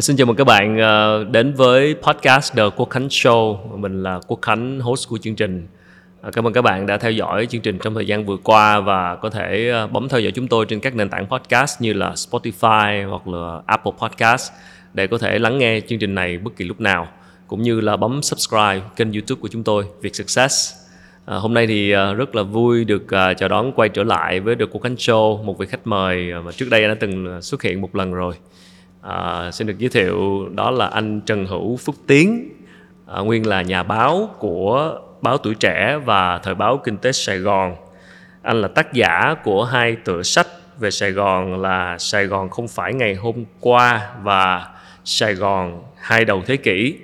À, xin chào mừng các bạn uh, đến với podcast The Quốc Khánh Show. Mình là Quốc Khánh, host của chương trình. À, cảm ơn các bạn đã theo dõi chương trình trong thời gian vừa qua và có thể uh, bấm theo dõi chúng tôi trên các nền tảng podcast như là Spotify hoặc là Apple Podcast để có thể lắng nghe chương trình này bất kỳ lúc nào cũng như là bấm subscribe kênh YouTube của chúng tôi Việt Success. À, hôm nay thì uh, rất là vui được uh, chào đón quay trở lại với The Quốc Khánh Show một vị khách mời mà trước đây đã từng xuất hiện một lần rồi. À, xin được giới thiệu đó là anh Trần Hữu Phúc Tiến, à, nguyên là nhà báo của báo Tuổi Trẻ và Thời báo Kinh tế Sài Gòn. Anh là tác giả của hai tựa sách về Sài Gòn là Sài Gòn không phải ngày hôm qua và Sài Gòn hai đầu thế kỷ.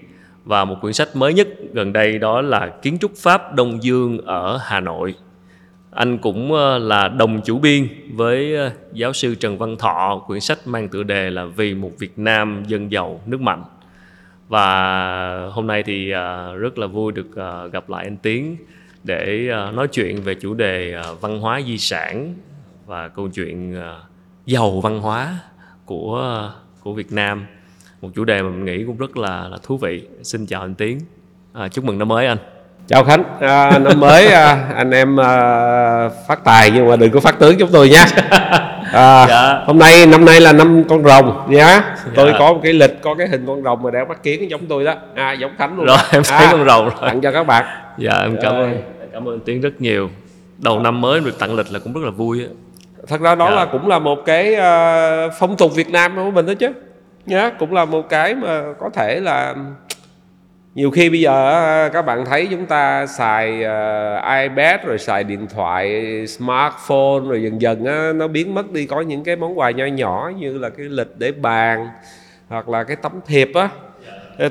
Và một quyển sách mới nhất gần đây đó là Kiến trúc Pháp Đông Dương ở Hà Nội anh cũng ờ, là đồng chủ biên với ờ, giáo sư Trần Văn Thọ quyển sách mang tựa đề là Vì một Việt Nam dân giàu nước mạnh. Và hôm nay thì ờ, rất là vui được gặp lại anh Tiến để nói chuyện về chủ đề văn hóa di sản và câu chuyện giàu văn hóa của của Việt Nam. Một chủ đề mà mình nghĩ cũng rất là là thú vị. Xin chào anh Tiến. À, chúc mừng năm mới anh chào khánh. À, năm mới à, anh em à, phát tài nhưng mà đừng có phát tướng chúng tôi nhé à, dạ. hôm nay năm nay là năm con rồng nhá dạ. tôi có một cái lịch có cái hình con rồng mà đeo mắt kiến giống tôi đó. À, giống khánh luôn. Rồi em thấy à, con rồng rồi. tặng cho các bạn. Dạ em cảm ơn. Cảm ơn tiến rất nhiều. Đầu năm mới được tặng lịch là cũng rất là vui á. Thật ra đó dạ. là cũng là một cái uh, phong tục việt nam của mình đó chứ. Nhá cũng là một cái mà có thể là nhiều khi bây giờ các bạn thấy chúng ta xài uh, iPad rồi xài điện thoại smartphone rồi dần dần á, nó biến mất đi. Có những cái món quà nho nhỏ như là cái lịch để bàn hoặc là cái tấm thiệp á.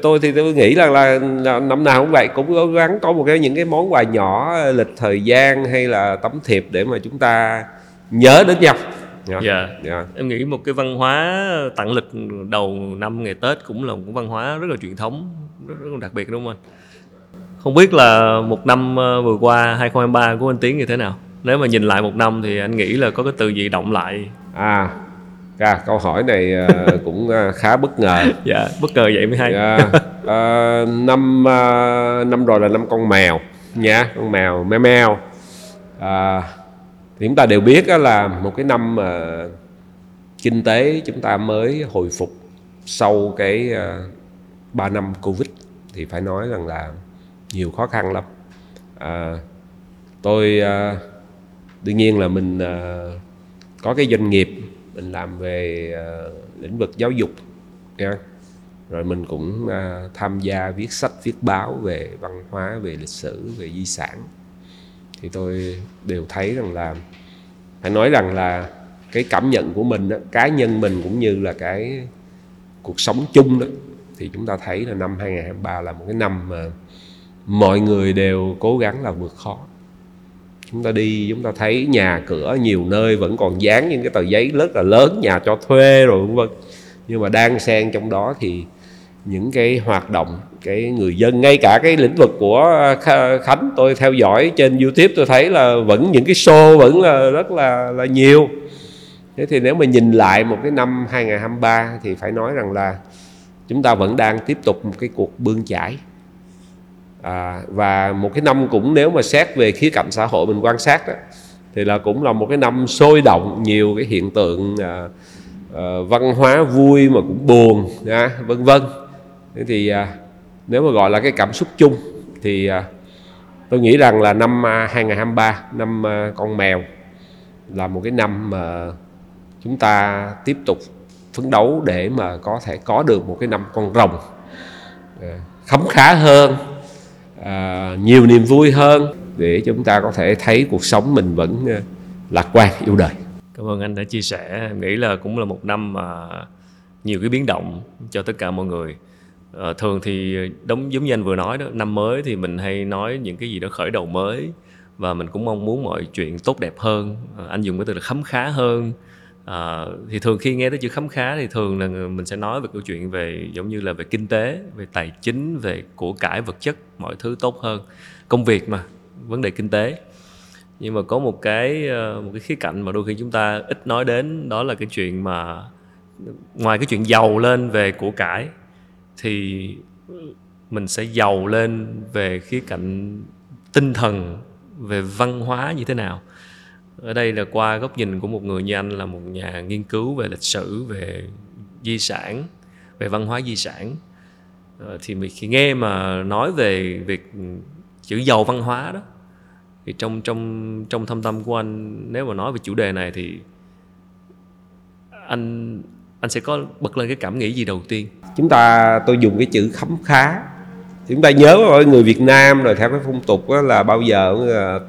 Tôi thì tôi nghĩ rằng là, là năm nào cũng vậy cũng cố gắng có một cái những cái món quà nhỏ ờ, lịch thời gian hay là tấm thiệp để mà chúng ta nhớ đến nhau dạ yeah. yeah. yeah. em nghĩ một cái văn hóa tặng lịch đầu năm ngày tết cũng là một văn hóa rất là truyền thống rất, rất là đặc biệt đúng không anh không biết là một năm ờ, vừa qua 2023 của anh Tiến như thế nào nếu mà nhìn lại một năm thì anh nghĩ là có cái từ gì động lại à à, câu hỏi này uh, cũng uh, khá bất ngờ dạ bất ngờ vậy mới hay dạ, uh, năm uh, năm rồi là năm con mèo nha con mèo meo meo uh, thì chúng ta đều biết là một cái năm mà kinh tế chúng ta mới hồi phục sau cái ờ, 3 năm covid thì phải nói rằng là nhiều khó khăn lắm. À, tôi đương nhiên là mình có cái doanh nghiệp mình làm về lĩnh vực giáo dục rồi mình cũng tham gia viết sách viết báo về văn hóa về lịch sử về di sản thì tôi đều thấy rằng là phải nói rằng là cái cảm nhận của mình đó, cá nhân mình cũng như là cái cuộc sống chung đó thì chúng ta thấy là năm 2023 là một cái năm mà mọi người đều cố gắng là vượt khó. Chúng ta đi chúng ta thấy nhà cửa nhiều nơi vẫn còn dán những cái tờ giấy rất là lớn nhà cho thuê rồi vân vân. Nhưng mà đang xen trong đó thì những cái hoạt động cái người dân ngay cả cái lĩnh vực của à, Khánh tôi theo dõi trên YouTube tôi thấy là vẫn những cái show vẫn là rất là là nhiều. Thế thì nếu mà nhìn lại một cái năm 2023 thì phải nói rằng là chúng ta vẫn đang tiếp tục một cái cuộc bươn chải. À, và một cái năm cũng nếu mà xét về khía cạnh xã hội mình quan sát đó thì là cũng là một cái năm sôi động nhiều cái hiện tượng à, à, văn hóa vui mà cũng buồn à, vân vân thế thì à, nếu mà gọi là cái cảm xúc chung thì à, tôi nghĩ rằng là năm à, 2023 năm con mèo là một cái năm mà chúng ta tiếp tục phấn đấu để mà có thể có được một cái năm con rồng khấm khá hơn nhiều niềm vui hơn để chúng ta có thể thấy cuộc sống mình vẫn lạc quan yêu đời. Cảm ơn anh đã chia sẻ, em nghĩ là cũng là một năm mà nhiều cái biến động cho tất cả mọi người à, thường thì đúng giống như anh vừa nói đó năm mới thì mình hay nói những cái gì đó khởi đầu mới và mình cũng mong muốn mọi chuyện tốt đẹp hơn. À, anh dùng cái từ là khấm khá hơn. À, thì thường khi nghe tới chữ khấm khá thì thường là mình sẽ nói về câu chuyện về giống như là về kinh tế về tài chính về của cải vật chất mọi thứ tốt hơn. Công việc mà vấn đề kinh tế. Nhưng mà có một cái một cái khía cạnh mà đôi khi chúng ta ít nói đến đó là cái chuyện mà ngoài cái chuyện giàu lên về của cải thì mình sẽ giàu lên về khía cạnh tinh thần, về văn hóa như thế nào. Ở đây là qua góc nhìn của một người như anh là một nhà nghiên cứu về lịch sử, về di sản, về văn hóa di sản. Ờ, thì mình khi nghe mà nói về việc chữ giàu văn hóa đó, thì trong trong trong thâm tâm của anh, nếu mà nói về chủ đề này thì anh anh sẽ có bật lên cái cảm nghĩ gì đầu tiên? Chúng ta tôi dùng cái chữ khấm khá. Chúng ta nhớ mọi người Việt Nam rồi theo cái phong tục đó là bao giờ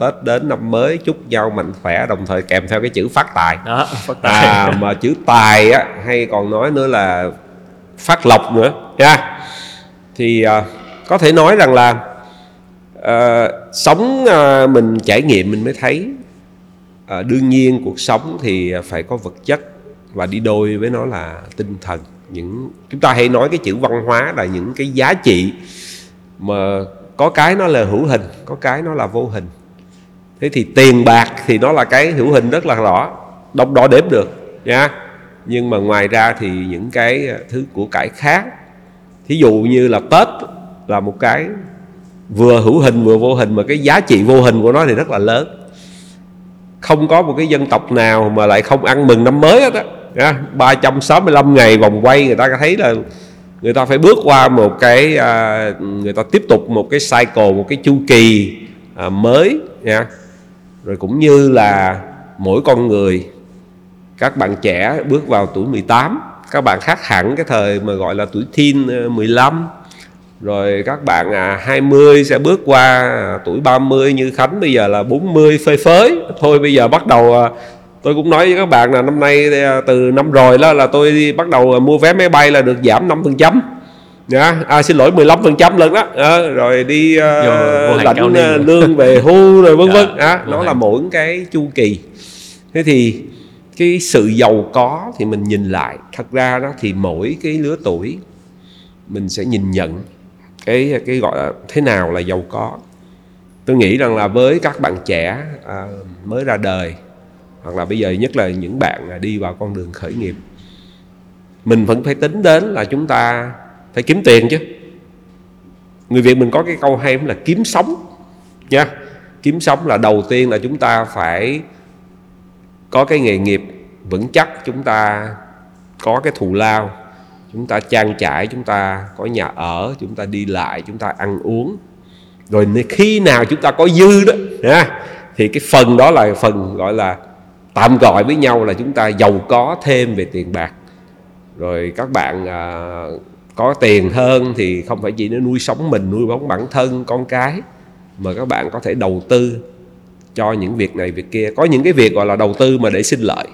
Tết đến năm mới chúc nhau mạnh khỏe đồng thời kèm theo cái chữ phát tài. Đó phát tài. à, mà chữ tài á hay còn nói nữa là phát lộc nữa nha. Thì à, có thể nói rằng là à, sống à, mình trải nghiệm mình mới thấy à, đương nhiên cuộc sống thì phải có vật chất và đi đôi với nó là tinh thần. Những, chúng ta hay nói cái chữ văn hóa là những cái giá trị mà có cái nó là hữu hình, có cái nó là vô hình. Thế thì tiền bạc thì nó là cái hữu hình rất là rõ, đong đo đếm được, nha. Nhưng mà ngoài ra thì những cái à, thứ của cải khác, thí dụ như là tết là một cái vừa hữu hình vừa vô hình mà cái giá trị vô hình của nó thì rất là lớn. Không có một cái dân tộc nào mà lại không ăn mừng năm mới hết á. 365 ngày vòng quay người ta thấy là người ta phải bước qua một cái à, người ta tiếp tục một cái cycle một cái chu kỳ à, mới nha rồi cũng như là mỗi con người các bạn trẻ bước vào tuổi 18 các bạn khác hẳn cái thời mà gọi là tuổi teen à, 15 rồi các bạn à, 20 sẽ bước qua à, tuổi 30 như Khánh bây giờ là 40 phơi phới. Thôi bây giờ bắt đầu à, tôi cũng nói với các bạn là năm nay à, từ năm rồi đó là tôi đi bắt đầu mua vé máy bay là được giảm 5 phần trăm. Dạ à, xin lỗi 15 phần trăm lần đó. À, rồi đi uh, lãnh lương về hưu rồi vân vân. À, nó là mỗi cái chu kỳ. Thế thì cái sự giàu có thì mình nhìn lại. Thật ra đó thì mỗi cái lứa tuổi mình sẽ nhìn nhận cái cái gọi là thế nào là giàu có. Tôi nghĩ rằng là với các bạn trẻ à, mới ra đời hoặc là bây giờ nhất là những bạn đi vào con đường khởi nghiệp. Mình vẫn phải tính đến là chúng ta phải kiếm tiền chứ. Người việt mình có cái câu hay là kiếm sống nha. Kiếm sống là đầu tiên là chúng ta phải có cái nghề nghiệp vững chắc chúng ta có cái thù lao chúng ta trang trải chúng ta có nhà ở chúng ta đi lại chúng ta ăn uống. Rồi khi nào chúng ta có dư đó ha, thì cái phần đó là phần gọi là tạm gọi với nhau là chúng ta giàu có thêm về tiền bạc. Rồi các bạn à, có tiền hơn thì không phải chỉ để nuôi sống mình nuôi bóng bản thân con cái mà các bạn có thể đầu tư cho những việc này việc kia. Có những cái việc gọi là đầu tư mà để sinh lợi.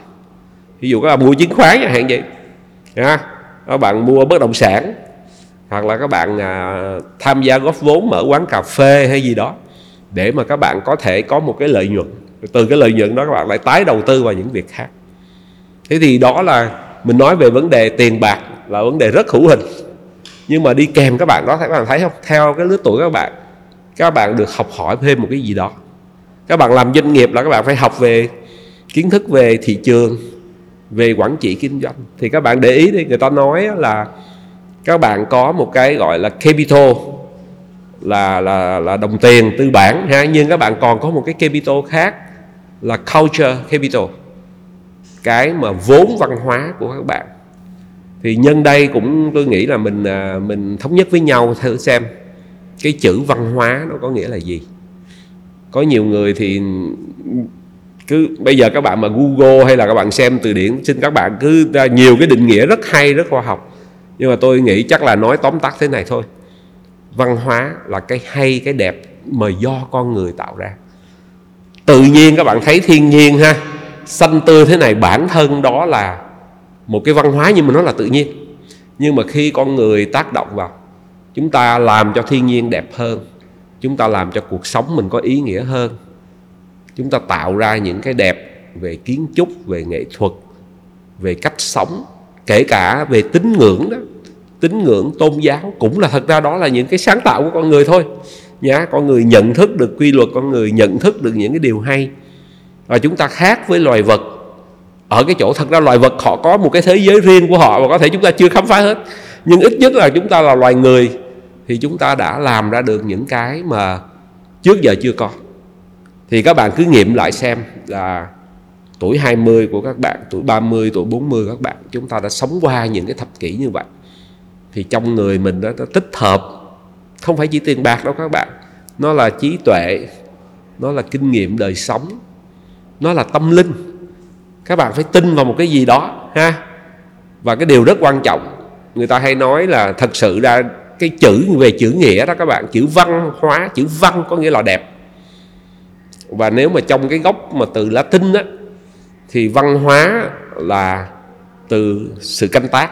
Ví dụ các bạn mua chứng khoán chẳng hạn vậy ha? Các bạn mua bất động sản hoặc là các bạn à, tham gia góp vốn mở quán cà phê hay gì đó để mà các bạn có thể có một cái lợi nhuận từ cái lợi nhuận đó các bạn lại tái đầu tư vào những việc khác. Thế thì đó là mình nói về vấn đề tiền bạc là vấn đề rất hữu hình. Nhưng mà đi kèm các bạn đó, các bạn thấy không? Theo cái lứa tuổi các bạn các bạn được học hỏi thêm một cái gì đó. Các bạn làm doanh nghiệp là các bạn phải học về kiến thức về thị trường, về quản trị kinh doanh. Thì các bạn để ý đi, người ta nói là các bạn có một cái gọi là capital là là là đồng tiền tư bản ha. Nhưng các bạn còn có một cái capital khác là culture capital, cái mà vốn văn hóa của các bạn. Thì nhân đây cũng tôi nghĩ là mình à, mình thống nhất với nhau thử xem cái chữ văn hóa nó có nghĩa là gì. Có nhiều người thì cứ, bây giờ các bạn mà google hay là các bạn xem từ điển, xin các bạn cứ ra nhiều cái định nghĩa rất hay, rất khoa học. Nhưng mà tôi nghĩ chắc là nói tóm tắt thế này thôi. Văn hóa là cái hay, cái đẹp mà do con người tạo ra tự nhiên các bạn thấy thiên nhiên ha. Xanh tươi thế này, bản thân đó là một cái văn hóa nhưng mà nó là tự nhiên. Nhưng mà khi con người tác động vào, chúng ta làm cho thiên nhiên đẹp hơn, chúng ta làm cho cuộc sống mình có ý nghĩa hơn, chúng ta tạo ra những cái đẹp về kiến trúc, về nghệ thuật, về cách sống, kể cả về tín ngưỡng đó. Tín ngưỡng tôn giáo cũng là thật ra đó là những cái sáng tạo của con người thôi nhá con người nhận thức được quy luật con người nhận thức được những cái điều hay. Và chúng ta khác với loài vật. Ở cái chỗ thật ra loài vật họ có một cái thế giới riêng của họ và có thể chúng ta chưa khám phá hết. Nhưng ít nhất là chúng ta là loài người thì chúng ta đã làm ra được những cái mà trước giờ chưa có. Thì các bạn cứ nghiệm lại xem là tuổi 20 của các bạn, tuổi 30, tuổi 40 các bạn chúng ta đã sống qua những cái thập kỷ như vậy. Thì trong người mình đó nó tích hợp không phải chỉ tiền bạc đâu các bạn. Nó là trí tuệ, nó là kinh nghiệm đời sống, nó là tâm linh. Các bạn phải tin vào một cái gì đó, ha? Và cái điều rất quan trọng, người ta hay nói là thật sự ra cái chữ về chữ nghĩa đó các bạn, chữ văn hóa, chữ văn có nghĩa là đẹp. Và nếu mà trong cái gốc mà từ Latin á, thì văn hóa là từ sự canh tác,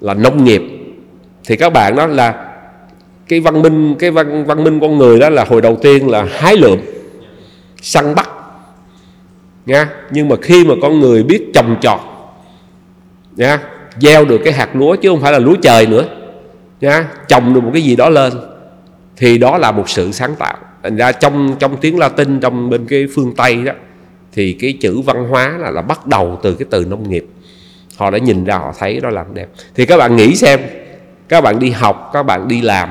là nông nghiệp. Thì các bạn đó là cái văn minh, cái văn văn minh con người đó là hồi đầu tiên là hái lượm, săn bắt, nha. Nhưng mà khi mà con người biết trồng trọt, nha, gieo được cái hạt lúa chứ không phải là lúa trời nữa, nha, trồng được một cái gì đó lên, thì đó là một sự sáng tạo. Thành ra trong trong tiếng Latin, trong bên cái phương Tây đó, thì cái chữ văn hóa là là bắt đầu từ cái từ nông nghiệp. Họ đã nhìn ra, họ thấy đó làm đẹp. Thì các bạn nghĩ xem, các bạn đi học, các bạn đi làm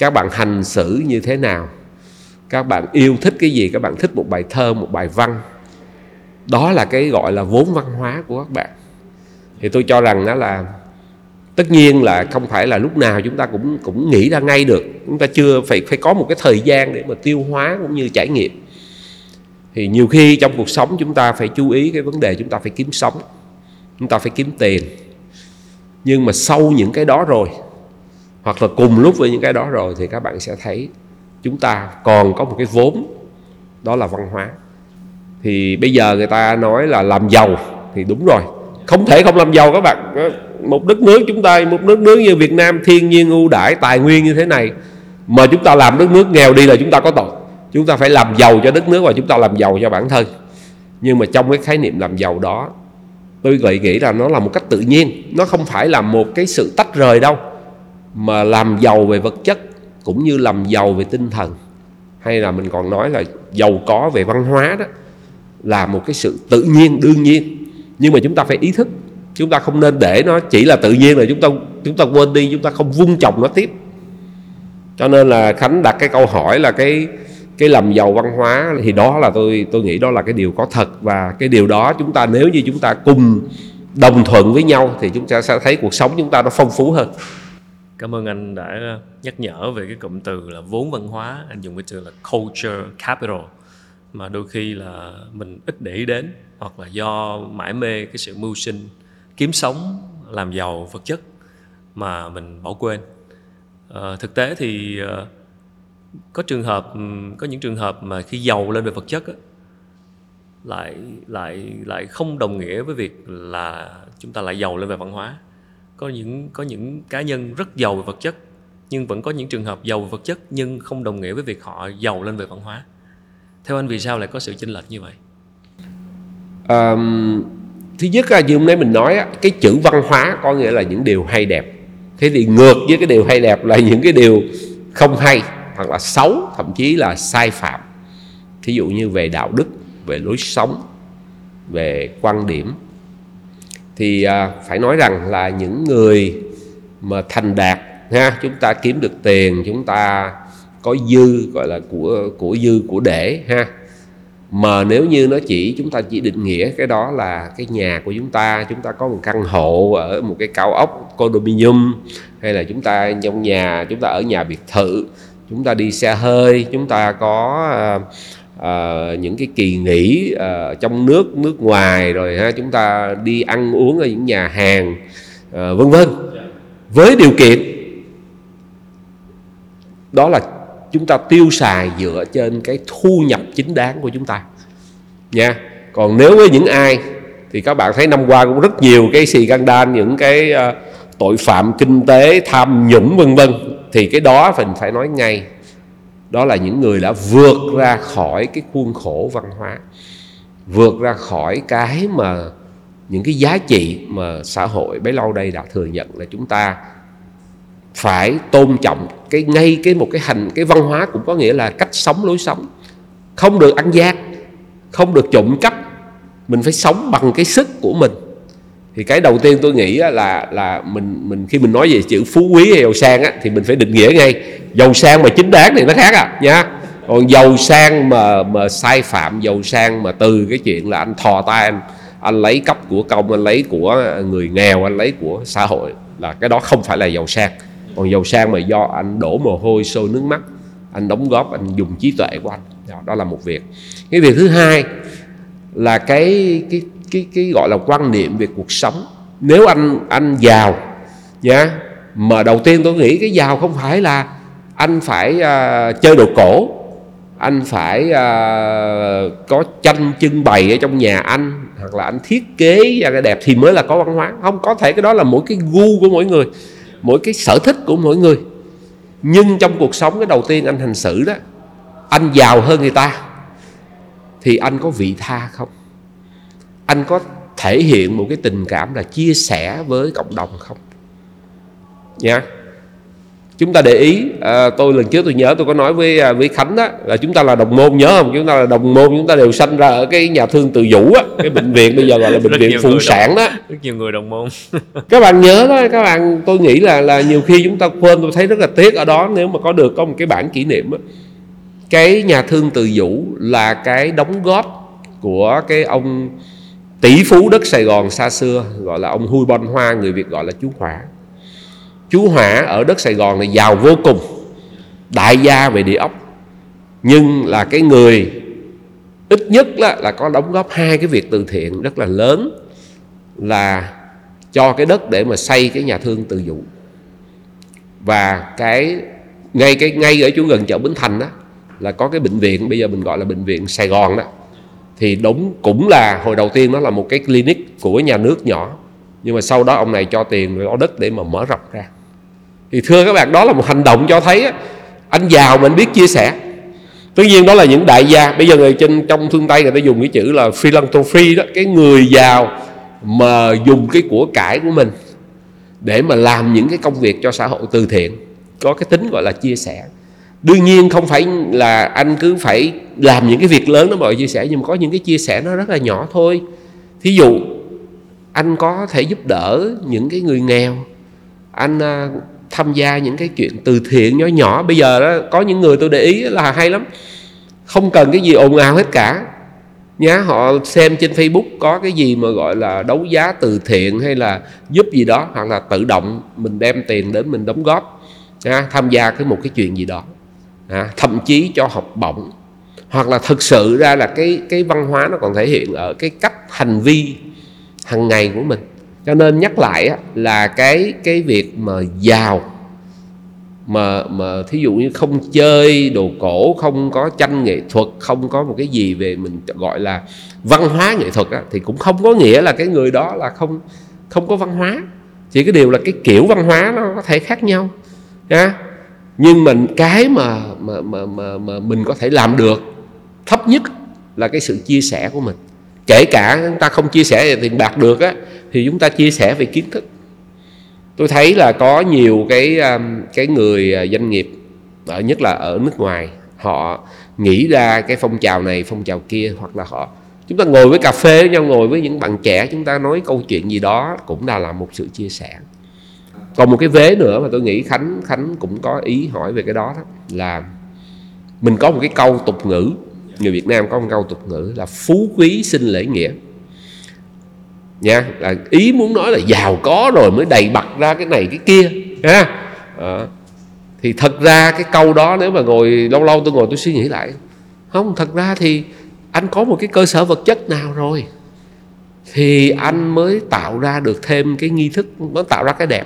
các bạn hành xử như thế nào? Các bạn yêu thích cái gì? Các bạn thích một bài thơ, một bài văn? Đó là cái gọi là vốn văn hóa của các bạn. Thì tôi cho rằng đó là tất nhiên là không phải là lúc nào chúng ta cũng cũng nghĩ ra ngay được. Chúng ta chưa phải phải có một cái thời gian để mà tiêu hóa cũng như trải nghiệm. Thì nhiều khi trong cuộc sống chúng ta phải chú ý cái vấn đề chúng ta phải kiếm sống, chúng ta phải kiếm tiền. Nhưng mà sau những cái đó rồi hoặc là cùng lúc với những cái đó rồi thì các bạn sẽ thấy chúng ta còn có một cái vốn, đó là văn hóa. Thì bây giờ người ta nói là làm giàu thì đúng rồi. Không thể không làm giàu các bạn. Một đất nước chúng ta, một đất nước như Việt Nam thiên nhiên ưu đãi, tài nguyên như thế này, mà chúng ta làm đất nước nghèo đi là chúng ta có tội. Chúng ta phải làm giàu cho đất nước và chúng ta làm giàu cho bản thân. Nhưng mà trong cái khái niệm làm giàu đó, tôi gợi nghĩ là nó là một cách tự nhiên. Nó không phải là một cái sự tách rời đâu mà làm giàu về vật chất cũng như làm giàu về tinh thần. Hay là mình còn nói là giàu có về văn hóa đó là một cái sự tự nhiên, đương nhiên. Nhưng mà chúng ta phải ý thức, chúng ta không nên để nó chỉ là tự nhiên là chúng ta chúng ta quên đi, chúng ta không vun trồng nó tiếp. Cho nên là khánh đặt cái câu hỏi là cái cái làm giàu văn hóa thì đó là tôi tôi nghĩ đó là cái điều có thật. Và cái điều đó chúng ta nếu như chúng ta cùng đồng thuận với nhau thì chúng ta sẽ thấy cuộc sống chúng ta nó phong phú hơn cảm ơn anh đã nhắc nhở về cái cụm từ là vốn văn hóa anh dùng cái từ là culture capital mà đôi khi là mình ít để ý đến hoặc là do mãi mê cái sự mưu sinh kiếm sống làm giàu vật chất mà mình bỏ quên. À, thực tế thì ờ, có trường hợp có những trường hợp mà khi giàu lên về vật chất á, lại lại lại không đồng nghĩa với việc là chúng ta lại giàu lên về văn hóa có những có những cá nhân rất giàu về vật chất nhưng vẫn có những trường hợp giàu về vật chất nhưng không đồng nghĩa với việc họ giàu lên về văn hóa. Theo anh vì sao lại có sự chênh lệch như vậy? Um, thứ nhất là như hôm nay mình nói cái chữ văn hóa có nghĩa là những điều hay đẹp. Thế thì ngược với cái điều hay đẹp là những cái điều không hay hoặc là xấu thậm chí là sai phạm. Thí dụ như về đạo đức về lối sống về quan điểm thì à, phải nói rằng là những người mà thành đạt ha chúng ta kiếm được tiền chúng ta có dư gọi là của của dư của để ha. Mà nếu như nó chỉ chúng ta chỉ định nghĩa cái đó là cái nhà của chúng ta chúng ta có một căn hộ ở một cái cao ốc condominium hay là chúng ta trong nhà chúng ta ở nhà biệt thự chúng ta đi xe hơi chúng ta có uh, uh, những cái kỳ nghỉ uh, trong nước nước ngoài rồi ha chúng ta đi ăn uống ở những nhà hàng uh, vân vân. Với điều kiện đó là chúng ta tiêu xài dựa trên cái thu nhập chính đáng của chúng ta. Nha. Còn nếu với những ai thì các bạn thấy năm qua cũng rất nhiều cái xì đan những cái uh, tội phạm kinh tế tham nhũng vân vân thì cái đó mình phải nói ngay đó là những người đã vượt ra khỏi cái khuôn khổ văn hóa, vượt ra khỏi cái mà những cái giá trị mà xã hội bấy lâu đây đã thừa nhận là chúng ta phải tôn trọng cái, ngay cái một cái hành, cái văn hóa cũng có nghĩa là cách sống, lối sống. Không được ăn gian, không được trộm cắp, mình phải sống bằng cái sức của mình thì cái đầu tiên tôi nghĩ là là mình mình khi mình nói về chữ phú quý hay giàu sang á, thì mình phải định nghĩa ngay. Giàu sang mà chính đáng thì nó khác à nha. Còn giàu sang mà mà sai phạm giàu sang mà từ cái chuyện là anh thò tay anh anh lấy cấp của công anh lấy của người nghèo anh lấy của xã hội là cái đó không phải là giàu sang. Còn giàu sang mà do anh đổ mồ hôi sôi nước mắt anh đóng góp anh dùng trí tuệ của anh. Đó, đó là một việc. Cái việc thứ hai là cái cái cái cái gọi là quan niệm về cuộc sống. Nếu anh anh giàu nhá mà đầu tiên tôi nghĩ cái giàu không phải là anh phải uh, chơi đồ cổ anh phải uh, có tranh trưng bày ở trong nhà anh hoặc là anh thiết kế ra cái đẹp thì mới là có văn hóa. Không có thể cái đó là mỗi cái gu của mỗi người mỗi cái sở thích của mỗi người. Nhưng trong cuộc sống cái đầu tiên anh hành xử đó anh giàu hơn người ta thì anh có vị tha không? Anh có thể hiện một cái tình cảm là chia sẻ với cộng đồng không? Nha. Yeah chúng ta để ý à, tôi lần trước tôi nhớ tôi có nói với à, với khánh đó là chúng ta là đồng môn nhớ không? Chúng ta là đồng môn chúng ta đều sanh ra ở cái nhà thương từ vũ á cái bệnh viện bây giờ gọi là bệnh viện phụ sản đó. rất nhiều người đồng môn. Các bạn nhớ đó các bạn tôi nghĩ là là nhiều khi chúng ta quên tôi thấy rất là tiếc ở đó nếu mà có được có một cái bản kỷ niệm á. Cái nhà thương từ vũ là cái đóng góp của cái ông tỷ phú đất Sài Gòn xa xưa gọi là ông Hui Bon Hoa người Việt gọi là chú Hỏa. Chú Hỏa ở đất Sài Gòn này giàu vô cùng đại gia về địa ốc. Nhưng là cái người ít nhất là, là có đóng góp hai cái việc từ thiện rất là lớn là cho cái đất để mà xây cái nhà thương từ dụ. Và cái ngay cái ngay ở chỗ gần chợ Bến Thành đó là có cái bệnh viện bây giờ mình gọi là bệnh viện Sài Gòn đó thì đúng, cũng là hồi đầu tiên nó là một cái clinic của nhà nước nhỏ. Nhưng mà sau đó ông này cho tiền rồi có đất để mà mở rộng ra. Thì thưa các bạn, đó là một hành động cho thấy anh giàu mình biết chia sẻ. Tất nhiên đó là những đại gia. Bây giờ người trên trong phương tây người ta dùng cái chữ là philanthropy đó, cái người giàu mà dùng cái của cải của mình để mà làm những cái công việc cho xã hội từ thiện. Có cái tính gọi là chia sẻ đương nhiên không phải là anh cứ phải làm những cái việc lớn đó mọi chia sẻ nhưng mà có những cái chia sẻ nó rất là nhỏ thôi. Thí dụ anh có thể giúp đỡ những cái người nghèo anh uh, tham gia những cái chuyện từ thiện nhỏ nhỏ. Bây giờ đó có những người tôi để ý là hay lắm không cần cái gì ồn ào hết cả. Nhá họ xem trên Facebook có cái gì mà gọi là đấu giá từ thiện hay là giúp gì đó hoặc là tự động mình đem tiền đến mình đóng góp à, tham gia cái một cái chuyện gì đó à, thậm chí cho học bổng. Hoặc là thực sự ra là cái cái văn hóa nó còn thể hiện ở cái cách hành vi hàng ngày của mình. Cho nên nhắc lại á, là cái cái việc mà giàu mà mà thí dụ như không chơi đồ cổ không có tranh nghệ thuật không có một cái gì về mình gọi là văn hóa nghệ thuật á, thì cũng không có nghĩa là cái người đó là không không có văn hóa. Chỉ cái điều là cái kiểu văn hóa nó có thể khác nhau nha. Nhưng mình cái mà mà mà mà, mà mình có thể làm được thấp nhất là cái sự chia sẻ của mình. Kể cả chúng ta không chia sẻ về tiền bạc được á thì chúng ta chia sẻ về kiến thức. Tôi thấy là có nhiều cái um, cái người à, doanh nghiệp ở nhất là ở nước ngoài họ nghĩ ra cái phong trào này phong trào kia hoặc là họ chúng ta ngồi với cà phê với nhau ngồi với những bạn trẻ chúng ta nói câu chuyện gì đó cũng là là một sự chia sẻ. Còn một cái vế nữa mà tôi nghĩ khánh khánh cũng có ý hỏi về cái đó, đó là mình có một cái câu tục ngữ người việt nam có một câu tục ngữ là phú quý sinh lễ nghĩa. Nha là ý muốn nói là giàu có rồi mới đầy bật ra cái này cái kia ha? À, thì thật ra cái câu đó nếu mà ngồi lâu lâu tôi ngồi tôi suy nghĩ lại không thật ra thì anh có một cái cơ sở vật chất nào rồi thì anh mới tạo ra được thêm cái nghi thức nó tạo ra cái đẹp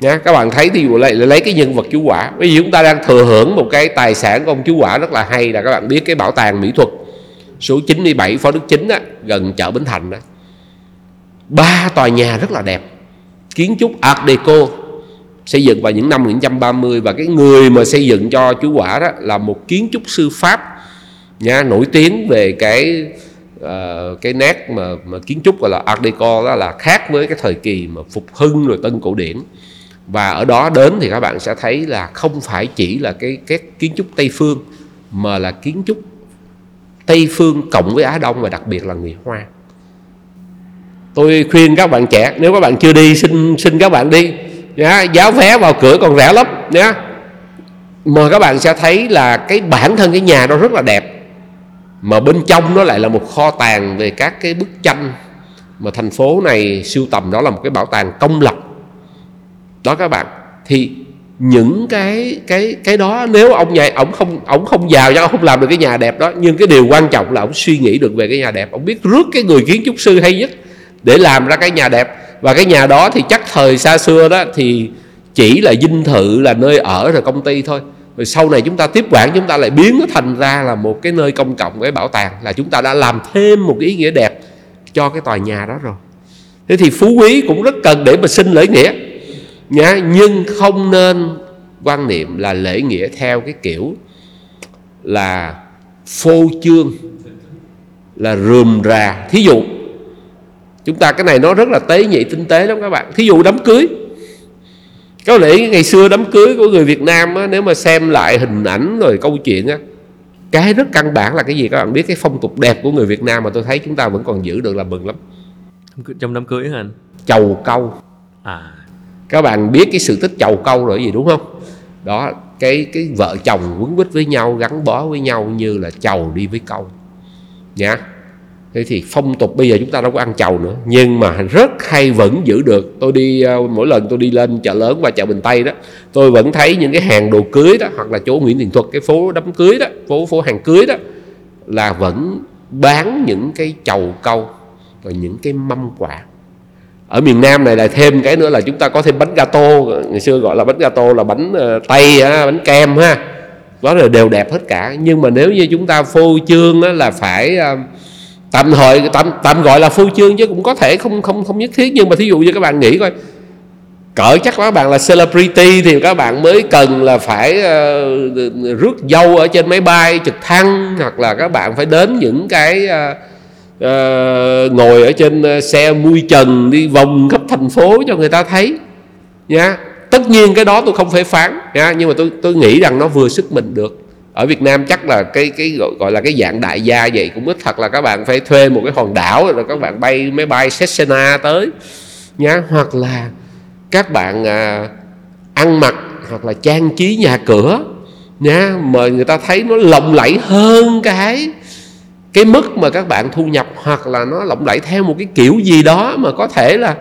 nha các bạn thấy thì lại lấy cái nhân vật chú quả. Bây giờ chúng ta đang thừa hưởng một cái tài sản của ông chú quả rất là hay là các bạn biết cái bảo tàng mỹ thuật số 97 Phó Đức Chính á, gần chợ Bến Thành đó ba tòa nhà rất là đẹp. Kiến trúc Art Deco xây dựng vào những năm 1930 và cái người mà xây dựng cho chú quả đó là một kiến trúc sư Pháp nha nổi tiếng về cái uh, cái nét mà, mà kiến trúc gọi là Art Deco đó là khác với cái thời kỳ mà phục hưng rồi tân cổ điển và ở đó đến thì các bạn sẽ thấy là không phải chỉ là cái các kiến trúc Tây phương mà là kiến trúc tây phương cộng với á đông và đặc biệt là người hoa. Tôi khuyên các bạn trẻ nếu các bạn chưa đi xin xin các bạn đi. Nhá, giá vé vào cửa còn rẻ lắm nhá. Mà các bạn sẽ thấy là cái bản thân cái nhà nó rất là đẹp mà bên trong nó lại là một kho tàng về các cái bức tranh. Mà thành phố này siêu tầm đó là một cái bảo tàng công lập đó các bạn. Thì những cái cái cái đó nếu ông nhà ông không ông không giàu cho ông không làm được cái nhà đẹp đó. Nhưng cái điều quan trọng là ông suy nghĩ được về cái nhà đẹp. Ông biết rước cái người kiến trúc sư hay nhất để làm ra cái nhà đẹp. Và cái nhà đó thì chắc thời xa xưa đó thì chỉ là dinh thự, là nơi ở, rồi công ty thôi. Rồi sau này chúng ta tiếp quản, chúng ta lại biến nó thành ra là một cái nơi công cộng, cái bảo tàng, là chúng ta đã làm thêm một ý nghĩa đẹp cho cái tòa nhà đó rồi. Thế thì phú quý cũng rất cần để mà xin lễ nghĩa nhá nhưng không nên quan niệm là lễ nghĩa theo cái kiểu là phô trương là rườm rà. Thí dụ chúng ta cái này nó rất là tế nhị tinh tế lắm các bạn. Thí dụ đám cưới. Có lẽ ngày xưa đám cưới của người Việt Nam á, nếu mà xem lại hình ảnh rồi câu chuyện á cái rất căn bản là cái gì các bạn biết? Cái phong tục đẹp của người Việt Nam mà tôi thấy chúng ta vẫn còn giữ được là mừng lắm. Trong đám cưới hả anh? Chầu câu à các bạn biết cái sự tích chầu câu rồi gì đúng không? Đó, cái cái vợ chồng quấn quýt với nhau, gắn bó với nhau như là chầu đi với câu nhá thế thì phong tục bây giờ chúng ta đâu có ăn chầu nữa. Nhưng mà rất hay vẫn giữ được. Tôi đi ờ, mỗi lần tôi đi lên chợ lớn và chợ bình tây đó, tôi vẫn thấy những cái hàng đồ cưới đó, hoặc là chỗ nguyễn thiện thuật, cái phố đám cưới đó, phố phố hàng cưới đó, là vẫn bán những cái chầu câu và những cái mâm quả ở miền Nam này là thêm cái nữa là chúng ta có thêm bánh gato. Ngày xưa gọi là bánh gato là bánh ờ, tây bánh kem ha. Đó là đều đẹp hết cả. Nhưng mà nếu như chúng ta phô trương là phải ờ, tạm thời tạm tạm gọi là phô trương chứ cũng có thể không không không nhất thiết. Nhưng mà thí dụ như các bạn nghĩ coi cỡ chắc các bạn là celebrity thì các bạn mới cần là phải uh, rước dâu ở trên máy bay trực thăng hoặc là các bạn phải đến những cái uh, uh, ngồi ở trên ờ, xe mui trần đi vòng khắp thành phố cho người ta thấy nha tất nhiên cái đó tôi không phải phán nha nhưng mà tôi tôi nghĩ rằng nó vừa sức mình được. Ở Việt Nam chắc là cái cái gọi, gọi là cái dạng đại gia vậy cũng ít thật là các bạn phải thuê một cái hòn đảo rồi các bạn bay máy bay Cessna tới nhá. Hoặc là các bạn à, ăn mặc hoặc là trang trí nhà cửa nhá mà người ta thấy nó lộng lẫy hơn cái cái mức mà các bạn thu nhập hoặc là nó lộng lẫy theo một cái kiểu gì đó mà có thể là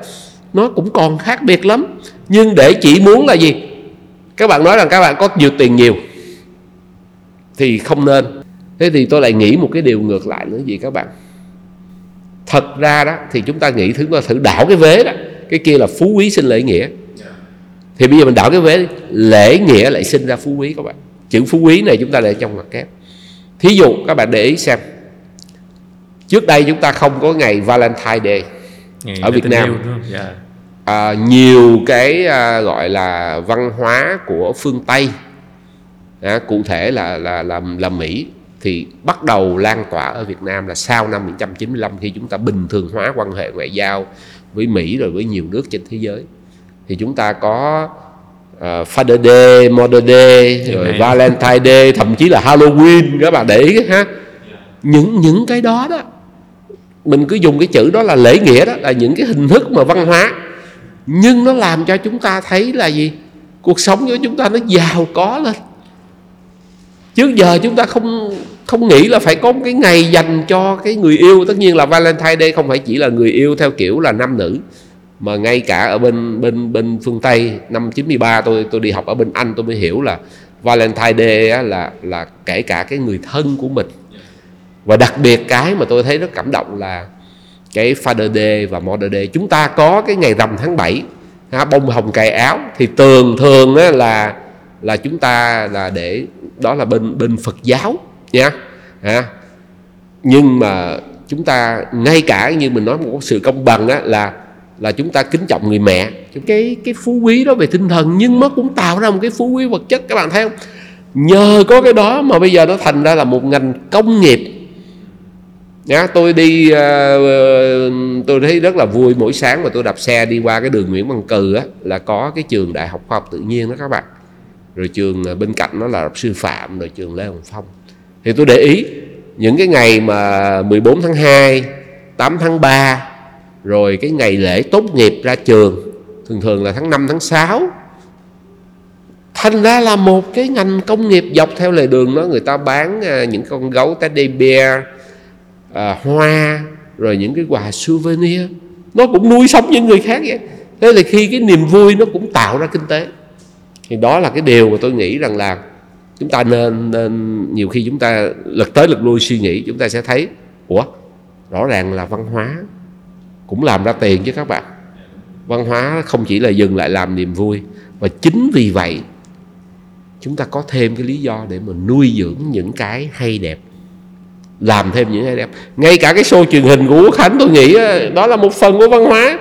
nó cũng còn khác biệt lắm. Nhưng để chỉ muốn là gì? Các bạn nói rằng các bạn có nhiều tiền nhiều thì không nên. Thế thì tôi lại nghĩ một cái điều ngược lại nữa gì các bạn? Thật ra đó, thì chúng ta nghĩ thứ ta thử đảo cái vế đó, cái kia là phú quý sinh lễ nghĩa. Thì bây giờ mình đảo cái vế, lễ nghĩa lại sinh ra phú quý các bạn. Chữ phú quý này chúng ta để trong mặt kép. Thí dụ các bạn để ý xem trước đây chúng ta không có ngày Valentine Day Ngày ở Việt Nam không? Dạ. à, nhiều cái à, gọi là văn hóa của phương Tây à, cụ thể là là là là Mỹ thì bắt đầu lan tỏa ở Việt Nam là sau năm 1995 khi chúng ta bình thường hóa quan hệ ngoại giao với Mỹ rồi với nhiều nước trên thế giới thì chúng ta có uh, Father Day, Mother Day, rồi Amen. Valentine Day, thậm chí là Halloween các bạn để ý ha. Những những cái đó đó mình cứ dùng cái chữ đó là lễ nghĩa đó, là những cái hình thức mà văn hóa. Nhưng nó làm cho chúng ta thấy là gì? Cuộc sống của chúng ta nó giàu có lên. Trước giờ chúng ta không không nghĩ là phải có một cái ngày dành cho cái người yêu. Tất nhiên là Valentine Day không phải chỉ là người yêu theo kiểu là nam nữ, mà ngay cả ở bên bên bên phương Tây, năm 93 tôi tôi đi học ở bên Anh, tôi mới hiểu là Valentine Day là là kể cả cái người thân của mình và đặc biệt cái mà tôi thấy rất cảm động là cái Father Day và Mother Day. Chúng ta có cái ngày rằm tháng 7 ha, bông hồng cài áo. Thì thường thường á, là là chúng ta là để đó là bên bên Phật giáo nha. Ha. nhưng mà chúng ta ngay cả như mình nói một sự công bằng á, là là chúng ta kính trọng người mẹ. Cái cái phú quý đó về tinh thần nhưng nó cũng tạo ra một cái phú quý vật chất các bạn thấy không? Nhờ có cái đó mà bây giờ nó thành ra là một ngành công nghiệp Nhá, tôi đi uh, tôi thấy rất là vui. Mỗi sáng mà tôi đạp xe đi qua cái đường Nguyễn Văn Cừ á là có cái trường Đại học Khoa học Tự nhiên đó các bạn. Rồi trường ờ, bên cạnh nó là sư phạm rồi trường Lê Hồng Phong. Thì tôi để ý những cái ngày mà 14 tháng 2 8 tháng 3 rồi cái ngày lễ tốt nghiệp ra trường thường thường là tháng 5 tháng 6 thành ra là một cái ngành công nghiệp dọc theo lề đường đó người ta bán những con gấu teddy bear à, hoa rồi những cái quà souvenir. Nó cũng nuôi sống những người khác vậy. Thế là khi cái niềm vui nó cũng tạo ra kinh tế. Thì đó là cái điều mà tôi nghĩ rằng là chúng ta nên, nên nhiều khi chúng ta lật tới lật lui suy nghĩ chúng ta sẽ thấy ủa rõ ràng là văn hóa cũng làm ra tiền chứ các bạn. Văn hóa không chỉ là dừng lại làm niềm vui và chính vì vậy chúng ta có thêm cái lý do để mà nuôi dưỡng những cái hay đẹp làm thêm những cái đẹp. Ngay cả cái show truyền hình của Quốc Khánh, tôi nghĩ đó là một phần của văn hóa.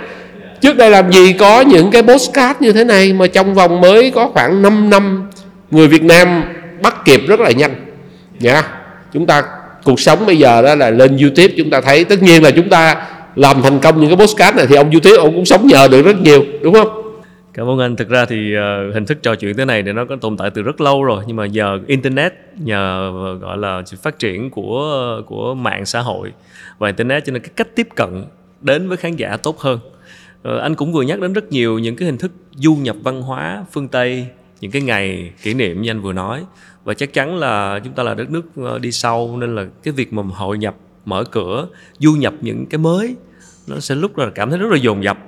Trước đây làm gì có những cái postcard như thế này, mà trong vòng mới có khoảng 5 năm, người Việt Nam bắt kịp rất là nhanh. Nha chúng ta, cuộc sống bây giờ đó là lên YouTube, chúng ta thấy, tất nhiên là chúng ta làm thành công những cái postcard này thì ông YouTube ông cũng sống nhờ được rất nhiều, đúng không? Cảm ơn anh. Thực ra thì uh, hình thức trò chuyện thế này thì nó có tồn tại từ rất lâu rồi nhưng mà giờ internet nhờ ờ, gọi là sự phát triển của của mạng xã hội và internet cho nên cái cách tiếp cận đến với khán giả tốt hơn. Uh, anh cũng vừa nhắc đến rất nhiều những cái hình thức du nhập văn hóa phương Tây, những cái ngày kỷ niệm như anh vừa nói và chắc chắn là chúng ta là đất nước đi sau nên là cái việc mà hội nhập mở cửa du nhập những cái mới nó sẽ lúc là cảm thấy rất là dồn dập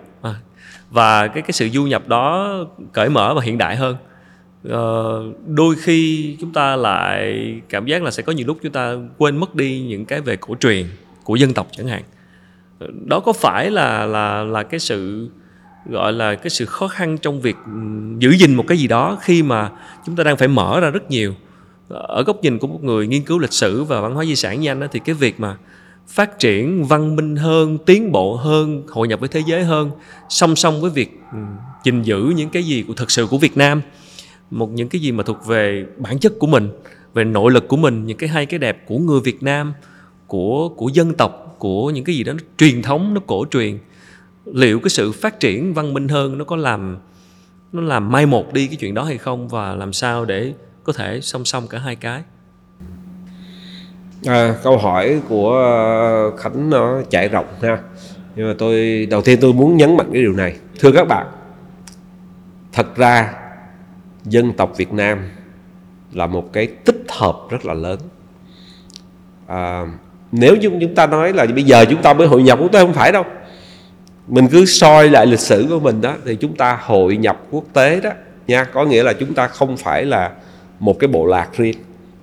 và cái cái sự du nhập đó cởi mở và hiện đại hơn. Uh, đôi khi chúng ta lại cảm giác là sẽ có nhiều lúc chúng ta quên mất đi những cái về cổ truyền của dân tộc chẳng hạn. Đó có phải là là là cái sự gọi là cái sự khó khăn trong việc giữ gìn một cái gì đó khi mà chúng ta đang phải mở ra rất nhiều? Ở góc nhìn của một người nghiên cứu lịch sử và văn hóa di sản như anh đó, thì cái việc mà phát triển văn minh hơn, tiến bộ hơn, hội nhập với thế giới hơn, song song với việc ừ, gìn giữ những cái gì của thực sự của Việt Nam, một những cái gì mà thuộc về bản chất của mình, về nội lực của mình, những cái hay, cái đẹp của người Việt Nam, của của dân tộc, của những cái gì đó nó truyền thống, nó cổ truyền. Liệu cái sự phát triển văn minh hơn nó có làm, nó làm mai một đi cái chuyện đó hay không và làm sao để có thể song song cả hai cái? À, câu hỏi của ờ, khánh nó chạy rộng ha. Nhưng mà tôi đầu tiên tôi muốn nhấn mạnh cái điều này. Thưa các bạn thật ra dân tộc việt nam là một cái tích hợp rất là lớn. À, nếu như chúng ta nói là bây giờ chúng ta mới hội nhập quốc tế không phải đâu. Mình cứ soi lại lịch sử của mình đó thì chúng ta hội nhập quốc tế đó nha. Có nghĩa là chúng ta không phải là một cái bộ lạc riêng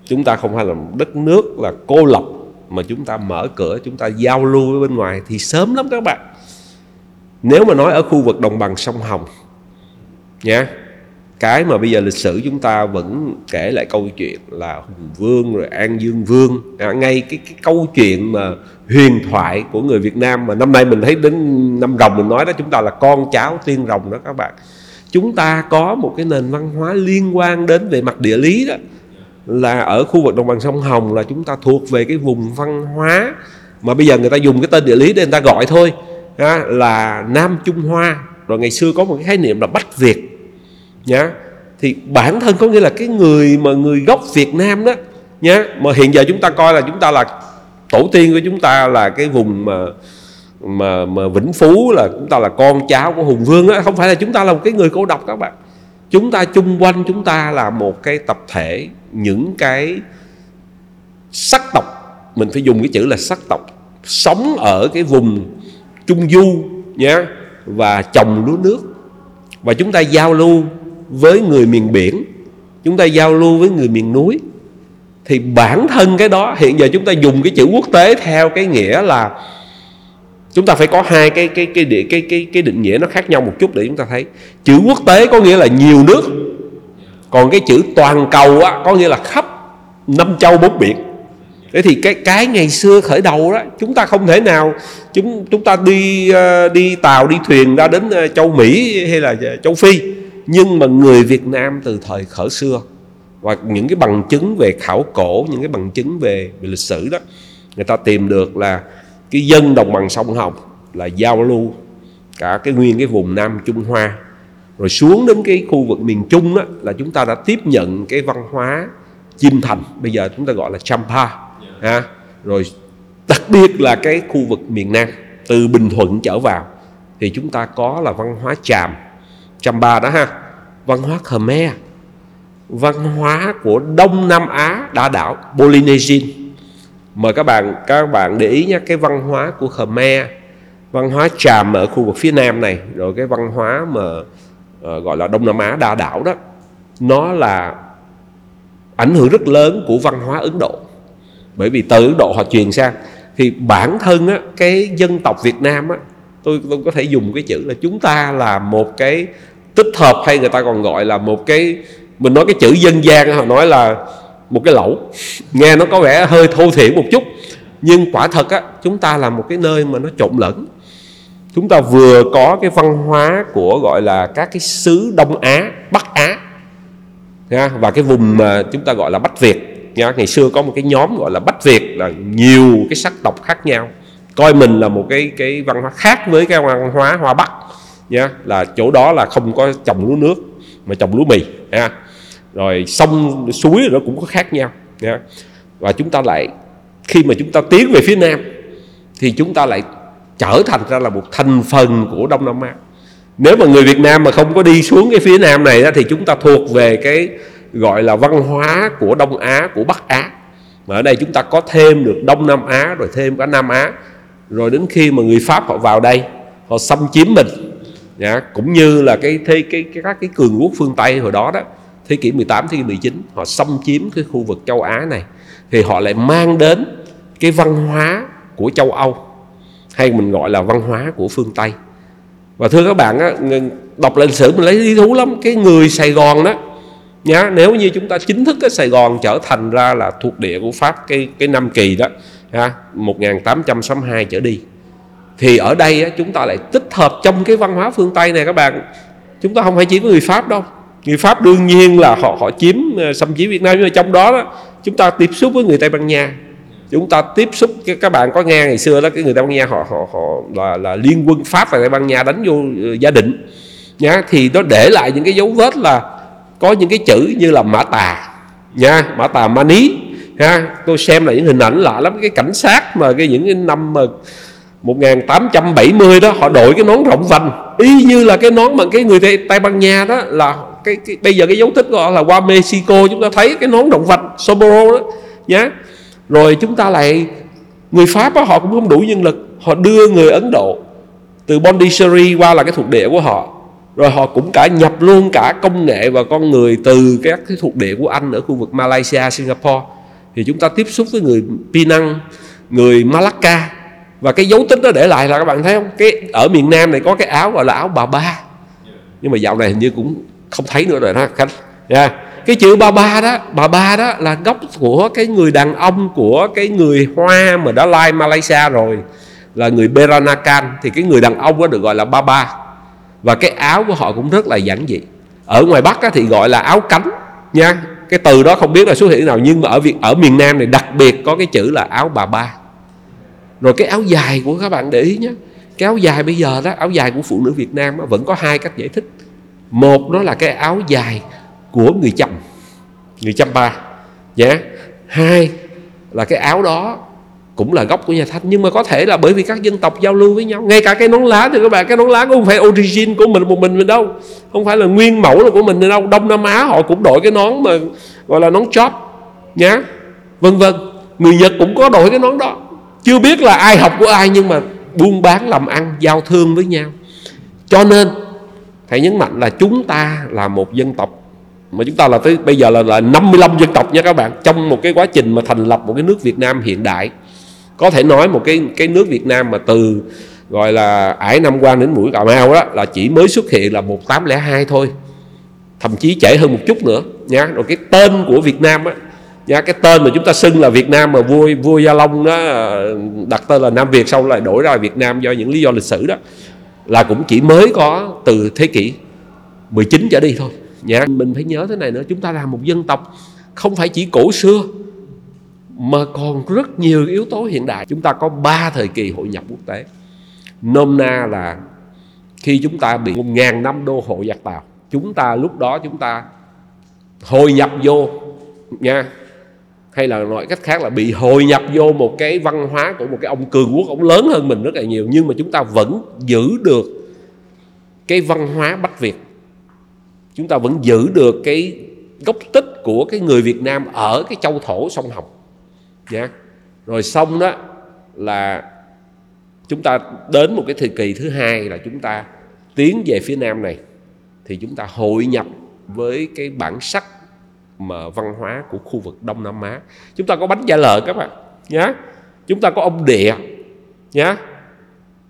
chúng ta không phải là một đất nước là cô lập mà chúng ta mở cửa chúng ta giao lưu với bên ngoài thì sớm lắm các bạn. Nếu mà nói ở khu vực đồng bằng sông hồng nha cái mà bây giờ lịch sử chúng ta vẫn kể lại câu chuyện là hùng vương rồi an dương vương. À, ngay cái, cái câu chuyện mà huyền thoại của người việt nam mà năm nay mình thấy đến năm rồng mình nói đó chúng ta là con cháu tiên rồng đó các bạn. Chúng ta có một cái nền văn hóa liên quan đến về mặt địa lý đó là ở khu vực đồng bằng sông Hồng là chúng ta thuộc về cái vùng văn hóa. Mà bây giờ người ta dùng cái tên địa lý để người ta gọi thôi ha, là Nam Trung Hoa. Rồi ngày xưa có một cái khái niệm là Bắc Việt nhá. Thì bản thân có nghĩa là cái người mà người gốc Việt Nam đó nhá mà hiện giờ chúng ta coi là chúng ta là tổ tiên của chúng ta là cái vùng mà mà mà Vĩnh Phú là chúng ta là con cháu của Hùng Vương đó không phải là chúng ta là một cái người cô độc các bạn chúng ta chung quanh chúng ta là một cái tập thể, những cái sắc tộc. Mình phải dùng cái chữ là sắc tộc. Sống ở cái vùng trung du nhé, và trồng lúa nước. Và chúng ta giao lưu với người miền biển. Chúng ta giao lưu với người miền núi. Thì bản thân cái đó, hiện giờ chúng ta dùng cái chữ quốc tế theo cái nghĩa là chúng ta phải có hai cái cái cái địa cái cái, cái định nghĩa nó khác nhau một chút để chúng ta thấy. Chữ quốc tế có nghĩa là nhiều nước. Còn cái chữ toàn cầu á có nghĩa là khắp năm châu bốn biển. Thế thì cái cái ngày xưa khởi đầu đó chúng ta không thể nào chúng chúng ta đi ờ, đi tàu đi thuyền ra đến ờ, châu Mỹ hay là ờ, châu Phi. Nhưng mà người Việt Nam từ thời khởi xưa và những cái bằng chứng về khảo cổ những cái bằng chứng về, về lịch sử đó người ta tìm được là cái dân đồng bằng sông Hồng là giao lưu cả cái nguyên cái vùng Nam Trung Hoa. Rồi xuống đến cái khu vực miền Trung đó, là chúng ta đã tiếp nhận cái văn hóa chim thành bây giờ chúng ta gọi là Champa ha. Rồi đặc biệt là cái khu vực miền Nam từ Bình Thuận trở vào thì chúng ta có là văn hóa Chàm champa đó ha. Văn hóa Khmer văn hóa của Đông Nam Á đa đảo Polynesian mời các bạn các bạn để ý nhé cái văn hóa của Khmer văn hóa tràm ở khu vực phía Nam này rồi cái văn hóa mà uh, gọi là Đông Nam Á đa đảo đó nó là ảnh hưởng rất lớn của văn hóa Ấn Độ. Bởi vì từ Ấn Độ họ truyền sang thì bản thân á, cái dân tộc Việt Nam á, tôi, tôi có thể dùng cái chữ là chúng ta là một cái tích hợp hay người ta còn gọi là một cái mình nói cái chữ dân gian họ nói là một cái lẩu. Nghe nó có vẻ hơi thô thiển một chút, nhưng quả thật á, chúng ta là một cái nơi mà nó trộn lẫn. Chúng ta vừa có cái văn hóa của gọi là các cái xứ Đông Á, Bắc Á và cái vùng mà chúng ta gọi là Bách Việt, nha. Ngày xưa có một cái nhóm gọi là bách việt, là nhiều cái sắc tộc khác nhau, coi mình là một cái cái văn hóa khác với cái văn hóa hoa bắc, nha. Là chỗ đó là không có trồng lúa nước, mà trồng lúa mì, nha rồi sông suối nó cũng có khác nhau và chúng ta lại khi mà chúng ta tiến về phía nam thì chúng ta lại trở thành ra là một thành phần của đông nam á. Nếu mà người việt nam mà không có đi xuống cái phía nam này đó, thì chúng ta thuộc về cái gọi là văn hóa của Đông Á của Bắc Á. Mà ở đây chúng ta có thêm được Đông Nam Á rồi thêm cả Nam Á. Rồi đến khi mà người Pháp họ vào đây họ xâm chiếm mình cũng như là cái cái, cái các cái cường quốc phương Tây hồi đó đó thế kỷ 18 thế kỷ 19 họ xâm chiếm cái khu vực châu Á này thì họ lại mang đến cái văn hóa của châu Âu hay mình gọi là văn hóa của phương Tây. Và thưa các bạn á, đọc lịch sử mình lấy lý thú lắm cái người Sài Gòn đó nhá nếu như chúng ta chính thức cái Sài Gòn trở thành ra là thuộc địa của Pháp cái cái năm kỳ đó ha, 1862 trở đi thì ở đây á, chúng ta lại tích hợp trong cái văn hóa phương Tây này các bạn. Chúng ta không phải chỉ có người Pháp đâu người Pháp đương nhiên là họ họ chiếm ờ, xâm chiếm Việt Nam nhưng mà trong đó, đó chúng ta tiếp xúc với người Tây Ban Nha. Chúng ta tiếp xúc các bạn có nghe ngày xưa đó cái người Tây Ban Nha họ họ họ là là liên quân Pháp và Tây Ban Nha đánh vô ờ, gia định nhá thì nó để lại những cái dấu vết là có những cái chữ như là mã tà nha. Mã tà mani ha. Tôi xem là những hình ảnh lạ lắm cái cảnh sát mà cái những cái năm mà 1870 đó họ đội cái nón rộng vành y như là cái nón mà cái người Tây, Tây Ban Nha đó là cái, cái bây giờ cái dấu tích gọi là qua Mexico chúng ta thấy cái nón động vật Soboro đó nhá. Rồi chúng ta lại người Pháp đó, họ cũng không đủ nhân lực họ đưa người Ấn Độ từ Pondicherry qua là cái thuộc địa của họ. Rồi họ cũng cả nhập luôn cả công nghệ và con người từ các cái thuộc địa của Anh ở khu vực Malaysia, Singapore. Thì chúng ta tiếp xúc với người Penang, người Malacca. Và cái dấu tích đó để lại là các bạn thấy không? Cái ở miền Nam này có cái áo gọi là áo bà ba. Nhưng mà dạo này hình như cũng không thấy nữa rồi đó khánh. Yeah. cái chữ bà ba đó bà ba đó là gốc của cái người đàn ông của cái người Hoa mà đã lai Malaysia rồi là người beranakan thì cái người đàn ông đó được gọi là ba ba. Và cái áo của họ cũng rất là giản dị. Ở ngoài bắc á, thì gọi là áo cánh nha. Cái từ đó không biết là xuất hiện nào nhưng mà ở việt ở miền nam này đặc biệt có cái chữ là áo bà ba. Rồi cái áo dài của các bạn để ý nhé. Cái áo dài bây giờ đó áo dài của phụ nữ việt nam vẫn có hai cách giải thích một đó là cái áo dài của người chồng người chăm ba. Nhé hai là cái áo đó cũng là gốc của nhà thanh nhưng mà có thể là bởi vì các dân tộc giao lưu với nhau, ngay cả cái nón lá thì các bạn, cái nón lá cũng không phải origin của mình, một mình mình đâu, không phải là nguyên mẫu là của mình đâu. Đông nam á họ cũng đội cái nón mà gọi là nón chóp, nhá, vân vân. Người nhật cũng có đội cái nón đó. Chưa biết là ai học của ai nhưng mà buôn bán làm ăn, giao thương với nhau. Cho nên thầy nhấn mạnh là chúng ta là một dân tộc. Mà chúng ta là tới bây giờ là, là 55 dân tộc nha các bạn. Trong một cái quá trình mà thành lập một cái nước Việt Nam hiện đại. Có thể nói một cái cái nước Việt Nam mà từ gọi là ải năm quan đến mũi Cà Mau đó là chỉ mới xuất hiện là 1802 thôi. Thậm chí trễ hơn một chút nữa nha. Rồi cái tên của Việt Nam á nha cái tên mà chúng ta xưng là Việt Nam mà vua vua Gia Long đó đặt tên là Nam Việt sau lại đổi ra Việt Nam do những lý do lịch sử đó là cũng chỉ mới có từ thế kỷ 19 trở đi thôi. Nha mình phải nhớ thế này nữa, chúng ta là một dân tộc không phải chỉ cổ xưa, mà còn rất nhiều yếu tố hiện đại. Chúng ta có ba thời kỳ hội nhập quốc tế. Nôm na là khi chúng ta bị một ngàn năm đô hộ giặc tàu. Chúng ta lúc đó chúng ta hội nhập vô, nha hay là nói cách khác là bị hội nhập vô một cái văn hóa của một cái ông cường quốc ông lớn hơn mình rất là nhiều, nhưng mà chúng ta vẫn giữ được cái văn hóa bách việt. Chúng ta vẫn giữ được cái gốc tích của cái người Việt Nam ở cái châu thổ sông Hồng. Nha rồi xong đó là chúng ta đến một cái thời kỳ thứ hai là chúng ta tiến về phía nam này, thì chúng ta hội nhập với cái bản sắc mà văn hóa của khu vực Đông Nam Á. Chúng ta có bánh da lợn các bạn, nhá. Chúng ta có ông địa nhá.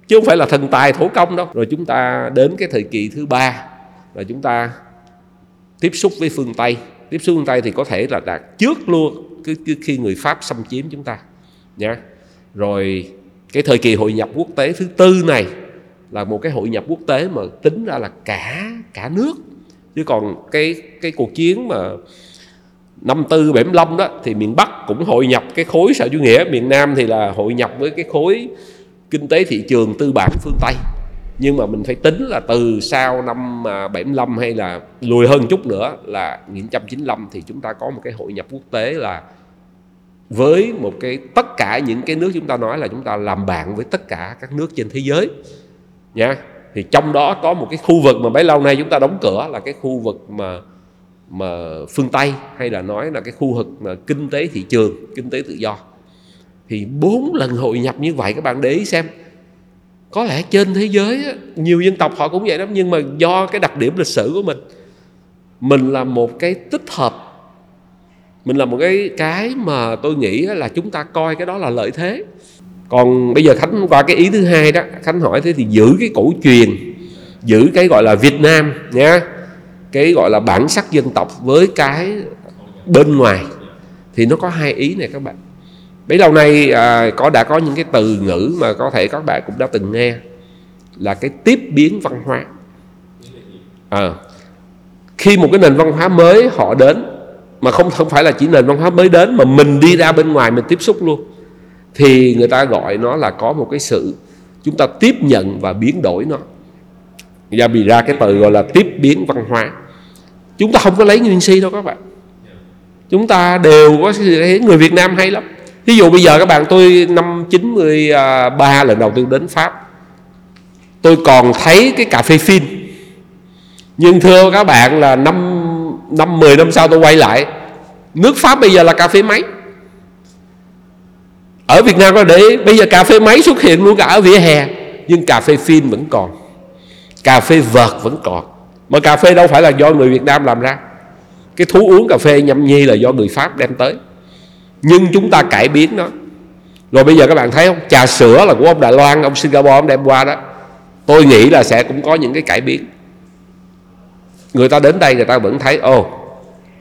Chứ không phải là thần tài thổ công đâu. Rồi chúng ta đến cái thời kỳ thứ ba, là chúng ta tiếp xúc với phương Tây. Tiếp xúc phương Tây thì có thể là đạt trước luôn cứ khi người Pháp xâm chiếm chúng ta, nhá. Rồi cái thời kỳ hội nhập quốc tế thứ tư này là một cái hội nhập quốc tế mà tính ra là cả cả nước. Chứ còn cái cái cuộc chiến mà năm tư, bảy lăm đó, thì miền Bắc cũng hội nhập cái khối xã chủ nghĩa. Miền Nam thì là hội nhập với cái khối kinh tế thị trường tư bản phương Tây. Nhưng mà mình phải tính là từ sau năm à, 75 hay là lùi hơn chút nữa là 1995 thì chúng ta có một cái hội nhập quốc tế là với một cái tất cả những cái nước chúng ta nói là chúng ta làm bạn với tất cả các nước trên thế giới, nha. Thì trong đó có một cái khu vực mà bấy lâu nay chúng ta đóng cửa là cái khu vực mà mà phương Tây hay là nói là cái khu vực mà kinh tế thị trường, kinh tế tự do. Thì bốn lần hội nhập như vậy, các bạn để ý xem. Có lẽ trên thế giới nhiều dân tộc họ cũng vậy lắm nhưng mà do cái đặc điểm lịch sử của mình. Mình là một cái tích hợp. Mình là một cái cái mà tôi nghĩ là chúng ta coi cái đó là lợi thế. Còn bây giờ khánh qua cái ý thứ hai đó, khánh hỏi thế thì giữ cái cổ truyền, giữ cái gọi là việt nam nha cái gọi là bản sắc dân tộc với cái bên ngoài thì nó có hai ý này các bạn. Bấy lâu nay à, có đã có những cái từ ngữ mà có thể các bạn cũng đã từng nghe là cái tiếp biến văn hóa. À, khi một cái nền văn hóa mới họ đến mà không không phải là chỉ nền văn hóa mới đến mà mình đi ra bên ngoài mình tiếp xúc luôn thì người ta gọi nó là có một cái sự chúng ta tiếp nhận và biến đổi nó. Ra bị ra cái từ gọi là tiếp biến văn hóa chúng ta không có lấy nguyên si đâu các bạn. Chúng ta đều có người Việt Nam hay lắm. Ví dụ bây giờ các bạn, tôi năm 93 lần đầu tiên đến Pháp. Tôi còn thấy cái cà phê phin nhưng thưa các bạn là năm năm 10 năm sau tôi quay lại. Nước Pháp bây giờ là cà phê máy. Ở Việt Nam có để bây giờ cà phê máy xuất hiện luôn cả ở vỉa hè, nhưng cà phê phin vẫn còn. Cà phê vợt vẫn còn mà cà phê đâu phải là do người Việt Nam làm ra. Cái thú uống cà phê nhâm nhi là do người Pháp đem tới. Nhưng chúng ta cải biến nó. Rồi bây giờ các bạn thấy không? Trà sữa là của ông Đài Loan, ông Singapore ông đem qua đó. Tôi nghĩ là sẽ cũng có những cái cải biến. Người ta đến đây người ta vẫn thấy, ồ,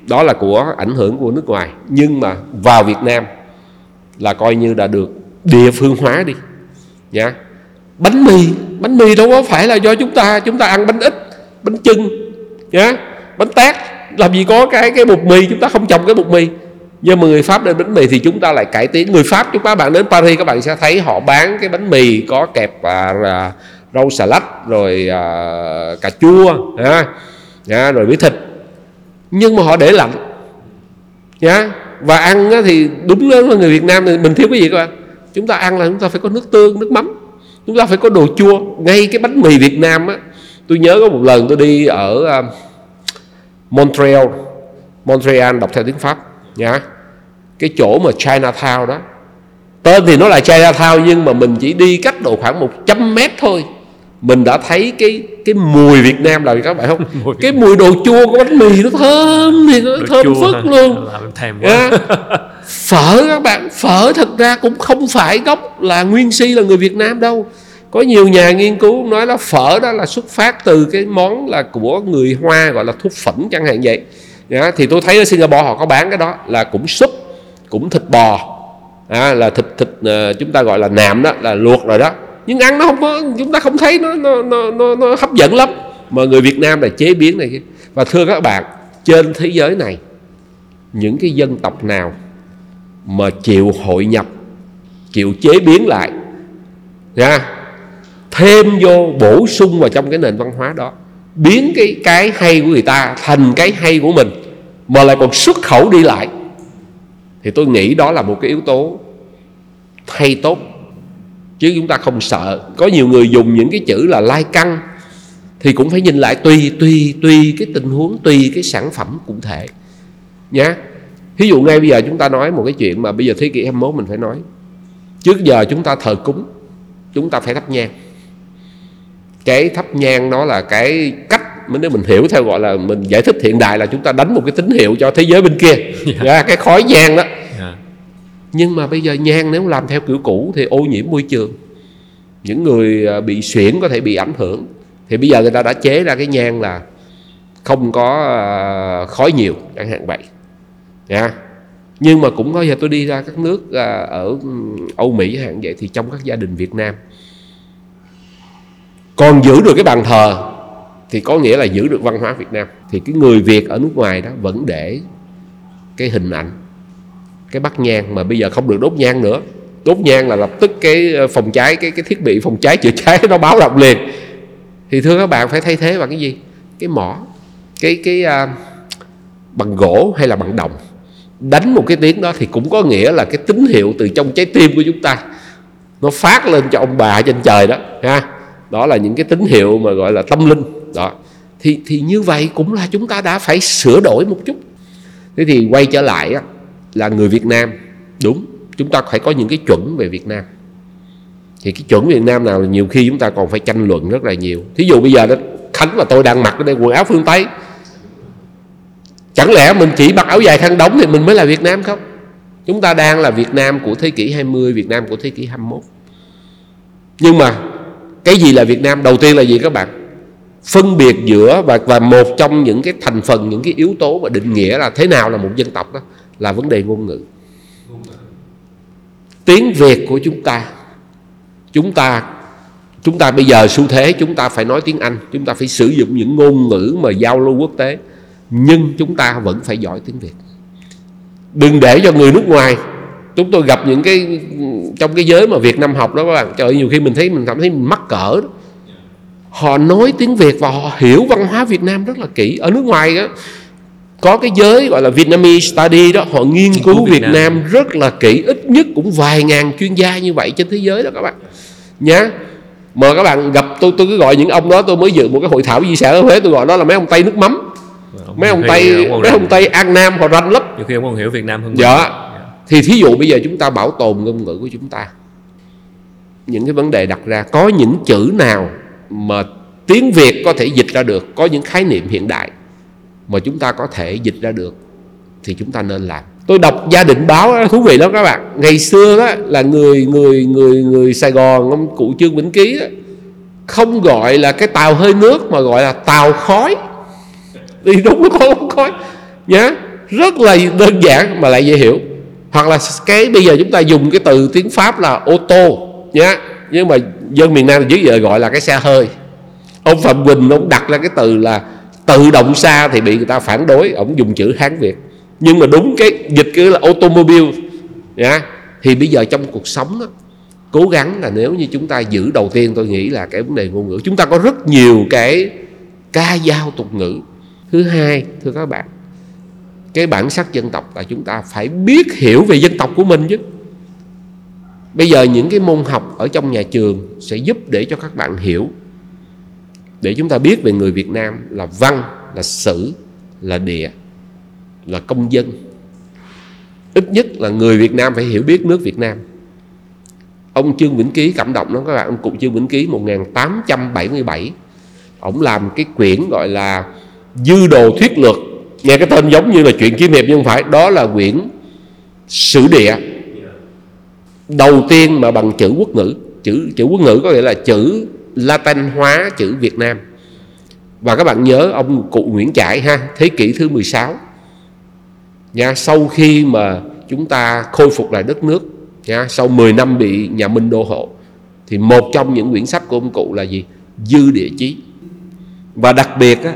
đó là của ảnh hưởng của nước ngoài. Nhưng mà vào Việt Nam là coi như đã được địa phương hóa đi. Nha bánh mì bánh mì đâu có phải là do chúng ta. Chúng ta ăn bánh ít bánh chưng. Nhá. Bánh tét. Làm gì có cái cái bột mì chúng ta không trồng cái bột mì. Nhưng mà người Pháp đến bánh mì thì chúng ta lại cải tiến. Người Pháp chúng ta bạn đến Paris các bạn sẽ thấy họ bán cái bánh mì có kẹp à, à, rau xà lách rồi à, cà chua nhá, à, rồi với thịt. Nhưng mà họ để lạnh. Nhá. Và ăn thì đúng là người Việt Nam thì mình thiếu cái gì các bạn? Chúng ta ăn là chúng ta phải có nước tương nước mắm. Chúng ta phải có đồ chua. Ngay cái bánh mì Việt Nam á tôi nhớ có một lần tôi đi ở uh, Montreal. Montreal đọc theo tiếng Pháp nhá cái chỗ mà Chinatown đó. Tên thì nó là Chinatown nhưng mà mình chỉ đi cách độ khoảng 100 mét thôi. Mình đã thấy cái cái mùi Việt Nam là các bạn không? Mùi. Cái mùi đồ chua của bánh mì nó thơm thì nó đồ thơm phức luôn. Thèm. Yeah. phở các bạn phở thật ra cũng không phải gốc là nguyên si là người Việt Nam đâu có nhiều nhà nghiên cứu nói là phở đó là xuất phát từ cái món là của người Hoa gọi là thuốc phẩm chẳng hạn vậy. Yeah. thì tôi thấy ở Singapore họ có bán cái đó là cũng súp cũng thịt bò. À, là thịt thịt uh, chúng ta gọi là nạm đó là luộc rồi đó. Nhưng ăn nó không có chúng ta không thấy nó nó nó nó, nó hấp dẫn lắm. Mà người Việt Nam là chế biến này và thưa các bạn trên thế giới này những cái dân tộc nào mà chịu hội nhập chịu chế biến lại nha thêm vô bổ sung vào trong cái nền văn hóa đó, biến cái cái hay của người ta thành cái hay của mình, mà lại còn xuất khẩu đi lại. Thì tôi nghĩ đó là một cái yếu tố hay tốt, chứ chúng ta không sợ. Có nhiều người dùng những cái chữ là lai căng, thì cũng phải nhìn lại tùy tùy tùy cái tình huống, tùy cái sản phẩm cụ thể nhé ví dụ ngay bây giờ chúng ta nói một cái chuyện mà bây giờ thế kỷ 21 mình phải nói, trước giờ chúng ta thờ cúng, chúng ta phải thắp nhang cái thắp nhang nó là cái cách nếu mình hiểu theo gọi là mình giải thích hiện đại là chúng ta đánh một cái tín hiệu cho thế giới bên kia yeah. Dạ. cái khói nhang đó yeah. nhưng mà bây giờ nhang nếu làm theo kiểu cũ thì ô nhiễm môi trường những người à, bị suyễn có thể bị ảnh hưởng thì bây giờ người ta đã chế ra cái nhang là không có à, khói nhiều chẳng hạn vậy nha nhưng mà cũng có giờ tôi đi ra các nước à, ở Âu Mỹ hạn vậy thì trong các gia đình Việt Nam còn giữ được cái bàn thờ thì có nghĩa là giữ được văn hóa Việt Nam. Thì cái người Việt ở nước ngoài đó vẫn để cái hình ảnh cái bắt nhang mà bây giờ không được đốt nhang nữa. Đốt nhang là lập tức cái ờ, phòng cháy cái cái thiết bị phòng cháy chữa cháy nó báo động liền. Thì thưa các bạn phải thay thế bằng cái gì? Cái mỏ cái cái uh, bằng gỗ hay là bằng đồng. Đánh một cái tiếng đó thì cũng có nghĩa là cái tín hiệu từ trong trái tim của chúng ta nó phát lên cho ông bà trên trời đó ha đó là những cái tín hiệu mà gọi là tâm linh. Đó. Thì thì như vậy cũng là chúng ta đã phải sửa đổi một chút. Thế thì quay trở lại á, là người Việt Nam. Đúng chúng ta phải có những cái chuẩn về Việt Nam. Thì cái chuẩn Việt Nam nào là nhiều khi chúng ta còn phải tranh luận rất là nhiều. Thí dụ bây giờ đó Khánh và tôi đang mặc cái đây quần áo phương Tây chẳng lẽ mình chỉ mặc áo dài khăn đóng thì mình mới là Việt Nam không? Chúng ta đang là Việt Nam của thế kỷ 20 Việt Nam của thế kỷ 21 nhưng mà cái gì là Việt Nam? Đầu tiên là gì các bạn? Phân biệt giữa và và một trong những cái thành phần, những cái yếu tố và định nghĩa là thế nào là một dân tộc đó là vấn đề ngôn ngữ. Tiếng Việt của chúng ta chúng ta chúng ta bây giờ xu thế chúng ta phải nói tiếng Anh, chúng ta phải sử dụng những ngôn ngữ mà giao lưu quốc tế, nhưng chúng ta vẫn phải giỏi tiếng Việt. Đừng để cho người nước ngoài chúng tôi gặp những cái trong cái giới mà Việt Nam học đó các bạn. Trời nhiều khi mình thấy mình cảm thấy mình mắc cỡ đó. họ nói tiếng Việt và họ hiểu văn hóa Việt Nam rất là kỹ. Ở nước ngoài đó có cái giới gọi là Vietnamese Study đó họ nghiên cứu Việt, Việt Nam. Nam rất là kỹ. Ít nhất cũng vài ngàn chuyên gia như vậy trên thế giới đó các bạn. Nhá. Mà các bạn gặp tôi tôi cứ gọi những ông đó tôi mới dự một cái hội thảo di sản ở Huế tôi gọi đó là mấy ông Tây nước mắm. Ông mấy ông Tây mấy ông Tây An Nam họ ranh lắm. Nhiều khi ông còn hiểu Việt Nam hơn dạ thì thí dụ bây giờ chúng ta bảo tồn ngôn ngữ của chúng ta những cái vấn đề đặt ra có những chữ nào mà tiếng Việt có thể dịch ra được có những khái niệm hiện đại mà chúng ta có thể dịch ra được thì chúng ta nên làm. Tôi đọc gia đình báo đó, thú vị lắm các bạn. Ngày xưa đó là người người người người Sài Gòn ông cụ Trương Vĩnh Ký đó, không gọi là cái tàu hơi nước mà gọi là tàu khói. Đi đúng không khói. Nhá rất là đơn giản mà lại dễ hiểu hoặc là cái bây giờ chúng ta dùng cái từ tiếng Pháp là ô tô nhá. Nhưng mà dân miền Nam dưới giờ gọi là cái xe hơi. Ông Phạm Quỳnh ông đặt ra cái từ là tự động xa thì bị người ta phản đối ông dùng chữ Hán Việt. Nhưng mà đúng cái dịch cứ là automobile nhá thì bây giờ trong cuộc sống đó, cố gắng là nếu như chúng ta giữ đầu tiên tôi nghĩ là cái vấn đề ngôn ngữ. Chúng ta có rất nhiều cái ca dao tục ngữ. Thứ hai thưa các bạn cái bản sắc dân tộc là chúng ta phải biết hiểu về dân tộc của mình chứ. Bây giờ những cái môn học ở trong nhà trường sẽ giúp để cho các bạn hiểu. Để chúng ta biết về người Việt Nam là văn, là sử, là địa, là công dân. Ít nhất là người Việt Nam phải hiểu biết nước Việt Nam. Ông Trương Vĩnh Ký, cảm động lắm các bạn, ông cụ Trương Vĩnh Ký 1877 ông làm cái quyển gọi là dư đồ thuyết lược nghe cái tên giống như là chuyện kiếm hiệp nhưng không phải. Đó là quyển sử địa. Đầu tiên mà bằng chữ quốc ngữ. Chữ chữ quốc ngữ có nghĩa là chữ Latin hóa chữ Việt Nam. Và các bạn nhớ ông cụ Nguyễn Trãi ha thế kỷ thứ 16 nha sau khi mà chúng ta khôi phục lại đất nước nha sau 10 năm bị nhà Minh đô hộ thì một trong những quyển sách của ông cụ là gì? Dư địa chí. Và đặc biệt á,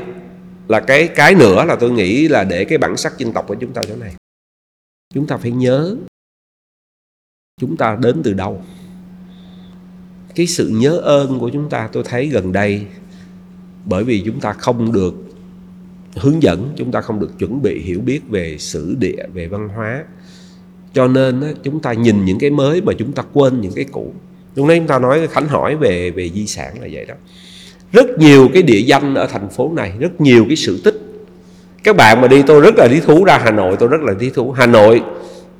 là cái cái nữa là tôi nghĩ là để cái bản sắc dân tộc của chúng ta chỗ này. Chúng ta phải nhớ, chúng ta đến từ đâu. Cái sự nhớ ơn của chúng ta tôi thấy gần đây, bởi vì chúng ta không được hướng dẫn, chúng ta không được chuẩn bị hiểu biết về sử địa, về văn hóa. Cho nên chúng ta nhìn những cái mới mà chúng ta quên những cái cũ. Lúc nãy chúng ta nói, khánh hỏi về về di sản là vậy đó rất nhiều cái địa danh ở thành phố này, rất nhiều cái sự tích. Các bạn mà đi, tôi rất là lý thú ra hà nội, tôi rất là lý thú. Hà nội,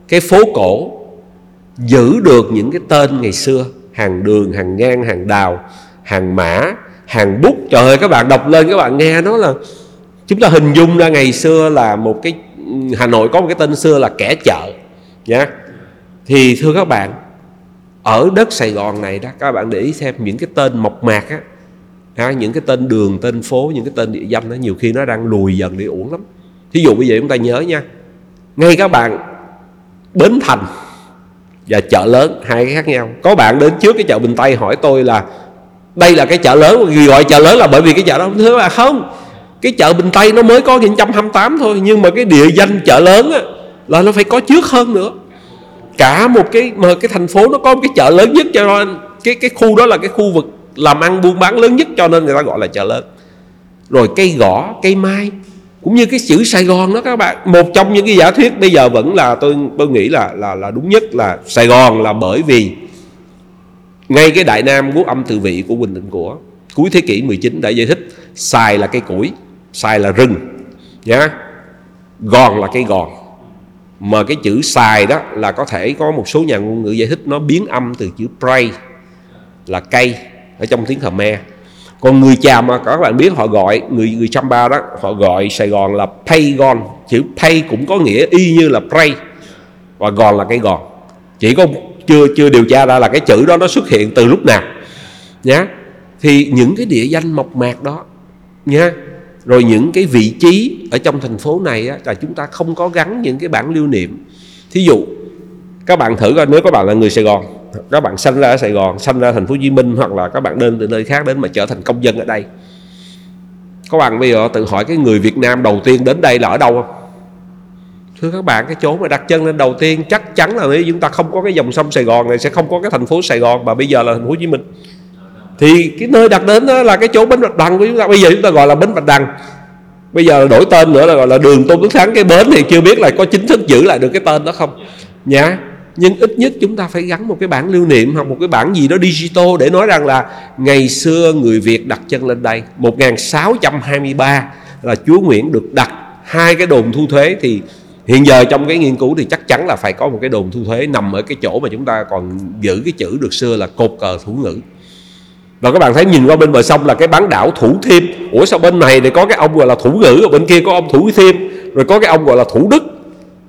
cái phố cổ giữ được những cái tên ngày xưa. Hàng đường, hàng ngang, hàng đào, hàng mã, hàng bút. Trời ơi, các bạn đọc lên các bạn nghe nó là, chúng ta hình dung ra ngày xưa là một cái, hà nội có một cái tên xưa là kẻ chợ, nhá. Thì thưa các bạn, ở đất sài gòn này đó, các bạn để ý xem những cái tên mộc mạc á ha, những cái tên đường tên phố những cái tên địa danh đó nhiều khi nó đang lùi dần đi uổng lắm. Thí dụ bây giờ chúng ta nhớ nha ngay các bạn bến thành và chợ lớn hai cái khác nhau. Có bạn đến trước cái chợ bình tây hỏi tôi là đây là cái chợ lớn gọi chợ lớn là bởi vì cái chợ đó thưa? Là không. Cái chợ bình tây nó mới có 1928 thôi nhưng mà cái địa danh chợ lớn á, là nó phải có trước hơn nữa. Cả một cái mà cái thành phố nó có một cái chợ lớn nhất cho nên cái cái khu đó là cái khu vực làm ăn buôn bán lớn nhất cho nên người ta gọi là chợ lớn. Rồi cây gõ, cây mai, cũng như cái chữ Sài Gòn đó các bạn. Một trong những cái giả thuyết bây giờ vẫn là tôi tôi nghĩ là là là đúng nhất là Sài Gòn là bởi vì ngay cái Đại Nam quốc âm từ vị của Quỳnh Định của, cuối thế kỷ 19 đã giải thích Sài là cây củi, Sài là rừng, nhá. Gòn là cây gòn. Mà cái chữ Sài đó là có thể có một số nhà ngôn ngữ giải thích nó biến âm từ chữ pray là cây ở trong tiếng Khmer. Còn người chàm mà các bạn biết họ gọi người người Champa đó họ gọi Sài Gòn là Paygon chữ Pay cũng có nghĩa y như là pray. Và gòn là cây gòn chỉ có chưa chưa điều tra ra là cái chữ đó nó xuất hiện từ lúc nào. Nhá. Thì những cái địa danh mộc mạc đó nha rồi những cái vị trí ở trong thành phố này á, là chúng ta không có gắn những cái bản lưu niệm. Thí dụ các bạn thử coi nếu các bạn là người Sài Gòn các bạn sinh ra ở Sài Gòn sinh ra thành phố Hồ Chí Minh hoặc là các bạn đến từ nơi khác đến mà trở thành công dân ở đây. Các bạn bây giờ tự hỏi cái người Việt Nam đầu tiên đến đây là ở đâu không? Thưa các bạn, cái chỗ mà đặt chân lên đầu tiên chắc chắn là nếu chúng ta không có cái dòng sông Sài Gòn này sẽ không có cái thành phố Sài Gòn mà bây giờ là thành phố Hồ Chí Minh. Thì cái nơi đặt đến đó là cái chỗ bến bạch đằng của chúng ta. Bây giờ chúng ta gọi là bến bạch đằng. Bây giờ đổi tên nữa là gọi là đường tôn đức thắng. Cái bến thì chưa biết là có chính thức giữ lại được cái tên đó không. Nhá nhưng ít nhất chúng ta phải gắn một cái bản lưu niệm hoặc một cái bản gì đó digital để nói rằng là ngày xưa người Việt đặt chân lên đây. 1623 là Chúa Nguyễn được đặt hai cái đồn thu thuế thì hiện giờ trong cái nghiên cứu thì chắc chắn là phải có một cái đồn thu thuế nằm ở cái chỗ mà chúng ta còn giữ cái chữ được xưa là cột cờ thủ ngữ. Và các bạn thấy nhìn qua bên bờ sông là cái bán đảo Thủ Thiêm. Ủa sao bên này thì có cái ông gọi là Thủ Ngữ, Ở bên kia có ông Thủ Thiêm, Rồi có cái ông gọi là Thủ Đức.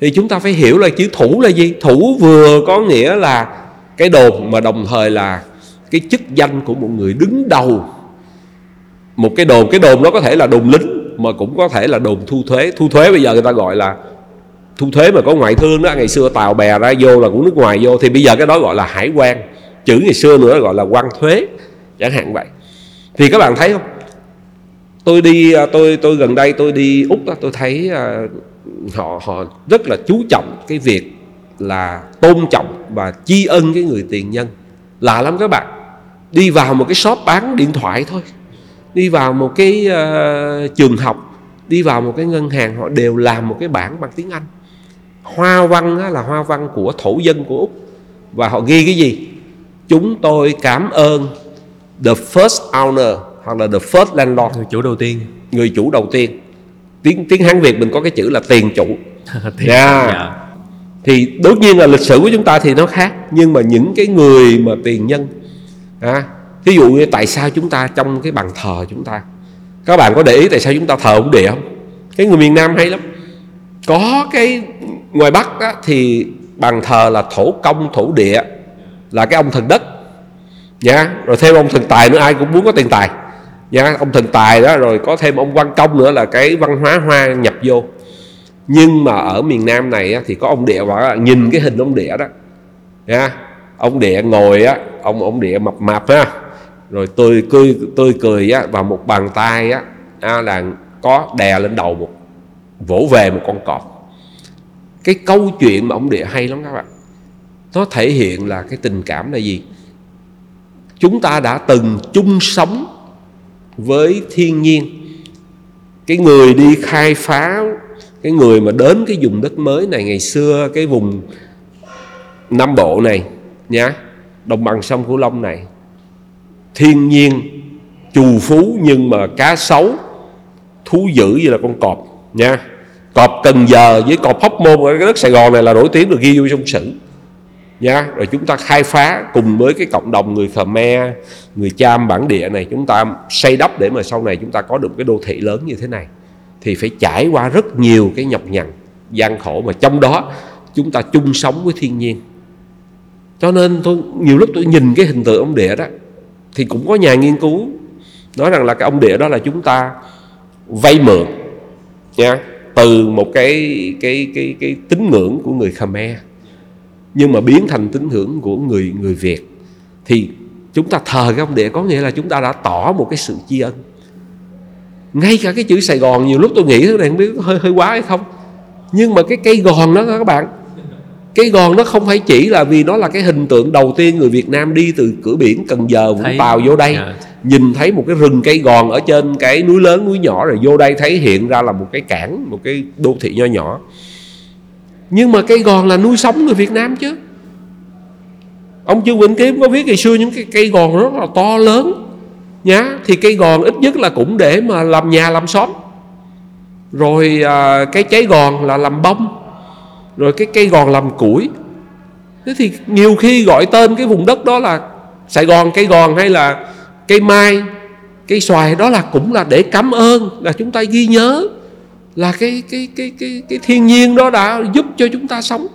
Thì chúng ta phải hiểu là chữ Thủ là gì? Thủ vừa có nghĩa là cái đồn Mà đồng thời là cái chức danh của một người đứng đầu. Một cái đồn Cái đồn nó có thể là đồn lính Mà cũng có thể là đồn thu thuế. Thu thuế bây giờ người ta gọi là thu thuế mà có ngoại thương đó. Ngày xưa tàu bè ra vô là cũng nước ngoài vô. Thì bây giờ cái đó gọi là hải quan. Chữ ngày xưa nữa gọi là quan thuế. Chẳng hạn vậy. Thì các bạn thấy không? Tôi đi à, tôi tôi gần đây tôi đi úc đó, tôi thấy à, họ họ rất là chú trọng cái việc là tôn trọng và tri ân cái người tiền nhân. Lạ lắm các bạn. Đi vào một cái shop bán điện thoại thôi. Đi vào một cái uh, trường học đi vào một cái ngân hàng họ đều làm một cái bảng bằng tiếng anh. Hoa văn á, là hoa văn của thổ dân của úc. Và họ ghi cái gì? Chúng tôi cảm ơn the first owner hoặc là the first landlord. Người chủ đầu tiên. Người chủ đầu tiên tiếng tiếng hán việt mình có cái chữ là tiền chủ. Tiền, yeah. dạ. thì đương nhiên là lịch sử của chúng ta thì nó khác nhưng mà những cái người mà tiền nhân à, ví dụ như tại sao chúng ta trong cái bàn thờ chúng ta các bạn có để ý tại sao chúng ta thờ ông địa không? Cái người miền nam hay lắm. Có cái ngoài bắc á, thì bàn thờ là thổ công thổ địa là cái ông thần đất. Nha rồi thêm ông thần tài nữa ai cũng muốn có tiền tài nha ông thần tài đó rồi có thêm ông văn công nữa là cái văn hóa hoa nhập vô. Nhưng mà ở miền nam này á, thì có ông địa và nhìn cái hình ông địa đó. Nha ông địa ngồi á ông ông địa mập mạp ha. Rồi tươi cười tươi cười á và một bàn tay á à, là có đè lên đầu một vỗ về một con cọp. Cái câu chuyện mà ông địa hay lắm các bạn. Nó thể hiện là cái tình cảm là gì? Chúng ta đã từng chung sống với thiên nhiên. Cái người đi khai phá cái người mà đến cái vùng đất mới này ngày xưa, cái vùng Nam Bộ này nhá đồng bằng sông Cửu Long này, thiên nhiên trù phú nhưng mà cá sấu thú dữ như là con cọp nha. Cọp Cần Giờ với cọp Hóc Môn ở cái đất Sài Gòn này là nổi tiếng được ghi vô trong sử nha rồi chúng ta khai phá cùng với cái cộng đồng người Khmer, người Cham bản địa này, chúng ta xây đắp để mà sau này chúng ta có được cái đô thị lớn như thế này. Thì phải trải qua rất nhiều cái nhọc nhằn, gian khổ mà trong đó chúng ta chung sống với thiên nhiên. Cho nên tôi, nhiều lúc tôi nhìn cái hình tượng ông địa đó, thì cũng có nhà nghiên cứu nói rằng là cái ông địa đó là chúng ta vay mượn, nha, từ một cái cái cái cái tín ngưỡng của người Khmer nhưng mà biến thành tín ngưỡng của người người Việt thì chúng ta thờ cái ông địa có nghĩa là chúng ta đã tỏ một cái sự tri ân. Ngay cả cái chữ Sài Gòn nhiều lúc tôi nghĩ thế này không biết hơi hơi quá hay không. Nhưng mà cái cây gòn đó các bạn cái gòn nó không phải chỉ là vì nó là cái hình tượng đầu tiên người Việt Nam đi từ cửa biển Cần Giờ Vũng Tàu vô đây. Yeah. nhìn thấy một cái rừng cây gòn ở trên cái núi lớn núi nhỏ rồi vô đây thấy hiện ra là một cái cảng một cái đô thị nho nhỏ nhưng mà cây gòn là nuôi sống người Việt Nam chứ. Ông Trương Vĩnh Kiếm có viết ngày xưa những cái cây gòn rất là to lớn nhá. Thì cây gòn ít nhất là cũng để mà làm nhà làm xóm. Rồi à, cái cháy gòn là làm bông. Rồi cái cây gòn làm củi. Thế thì nhiều khi gọi tên cái vùng đất đó là Sài Gòn cây gòn hay là cây mai cây xoài đó là cũng là để cảm ơn là chúng ta ghi nhớ là cái cái cái cái cái thiên nhiên đó đã giúp cho chúng ta sống.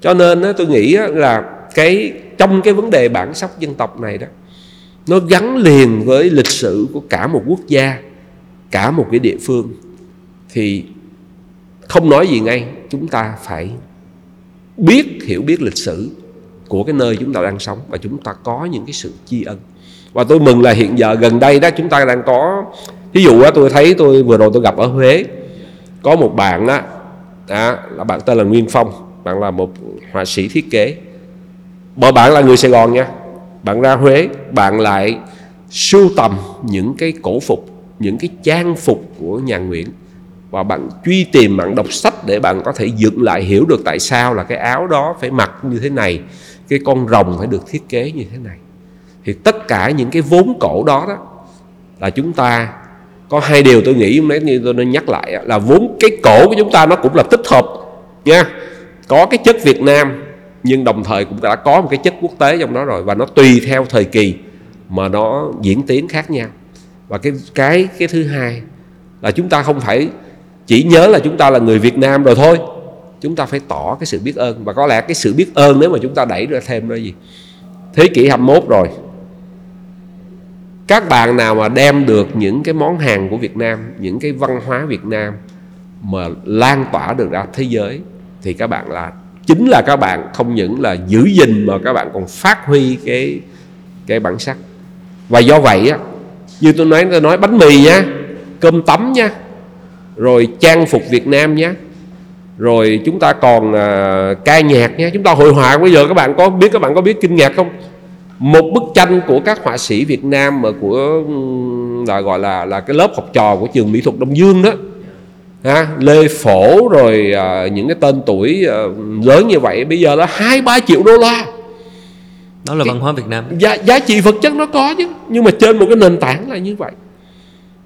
Cho nên tôi nghĩ là cái, trong cái vấn đề bản sắc dân tộc này đó, nó gắn liền với lịch sử của cả một quốc gia, cả một cái địa phương. Thì không nói gì ngay, chúng ta phải biết, hiểu biết lịch sử của cái nơi chúng ta đang sống và chúng ta có những cái sự tri ân. Và tôi mừng là hiện giờ gần đây đó, chúng ta đang có ví dụ á, tôi thấy tôi vừa rồi tôi gặp ở Huế có một bạn á đó là bạn tên là Nguyên Phong bạn là một họa sĩ thiết kế. Bởi bạn là người Sài Gòn nha bạn ra Huế bạn lại sưu tầm những cái cổ phục những cái trang phục của nhà Nguyễn và bạn truy tìm bạn đọc sách để bạn có thể dựng lại hiểu được tại sao là cái áo đó phải mặc như thế này cái con rồng phải được thiết kế như thế này. Thì tất cả những cái vốn cổ đó đó là chúng ta có hai điều tôi nghĩ nếu như tôi nên nhắc lại là vốn cái cổ của chúng ta nó cũng là tích hợp, nha. Có cái chất Việt Nam, nhưng đồng thời cũng đã có một cái chất quốc tế trong đó rồi, và nó tùy theo thời kỳ mà nó diễn tiến khác nhau. Và cái cái cái thứ hai là chúng ta không phải chỉ nhớ là chúng ta là người Việt Nam rồi thôi. Chúng ta phải tỏ cái sự biết ơn, và có lẽ cái sự biết ơn nếu mà chúng ta đẩy ra thêm đó gì? Thế kỷ 21 rồi các bạn nào mà đem được những cái món hàng của Việt Nam những cái văn hóa Việt Nam mà lan tỏa được ra thế giới thì các bạn là chính là các bạn không những là giữ gìn mà các bạn còn phát huy cái cái bản sắc. Và do vậy á như tôi nói tôi nói bánh mì nha cơm tấm nha rồi trang phục Việt Nam nhé rồi chúng ta còn uh, ca nhạc nhé chúng ta hội họa bây giờ các bạn có biết các bạn có biết kinh ngạc không? Một bức tranh của các họa sĩ Việt Nam mà của là gọi là là cái lớp học trò của trường mỹ thuật Đông Dương đó. Ha, Lê Phổ rồi uh, những cái tên tuổi uh, lớn như vậy bây giờ là hai ba triệu đô la. Đó là cái, văn hóa Việt Nam. giá, giá trị vật chất nó có chứ nhưng mà trên một cái nền tảng là như vậy.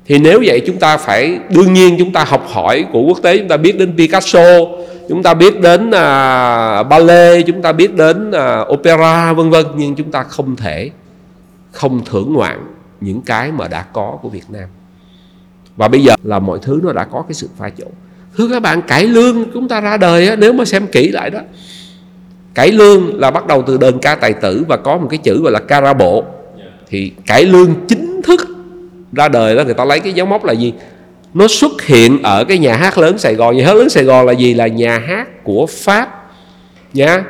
Thì nếu vậy chúng ta phải đương nhiên chúng ta học hỏi của quốc tế chúng ta biết đến Picasso chúng ta biết đến uh, ballet chúng ta biết đến uh, opera vân vân nhưng chúng ta không thể không thưởng ngoạn những cái mà đã có của Việt Nam. Và bây giờ là mọi thứ nó đã có cái sự pha trộn. Thưa các bạn cải lương chúng ta ra đời á, nếu mà xem kỹ lại đó. Cải lương là bắt đầu từ đơn ca tài tử và có một cái chữ gọi là ca ra bộ. Thì cải lương chính thức ra đời đó người ta lấy cái dấu mốc là gì nó xuất hiện ở cái nhà hát lớn Sài Gòn. Nhà hát lớn Sài Gòn là gì? Là nhà hát của Pháp. Nhá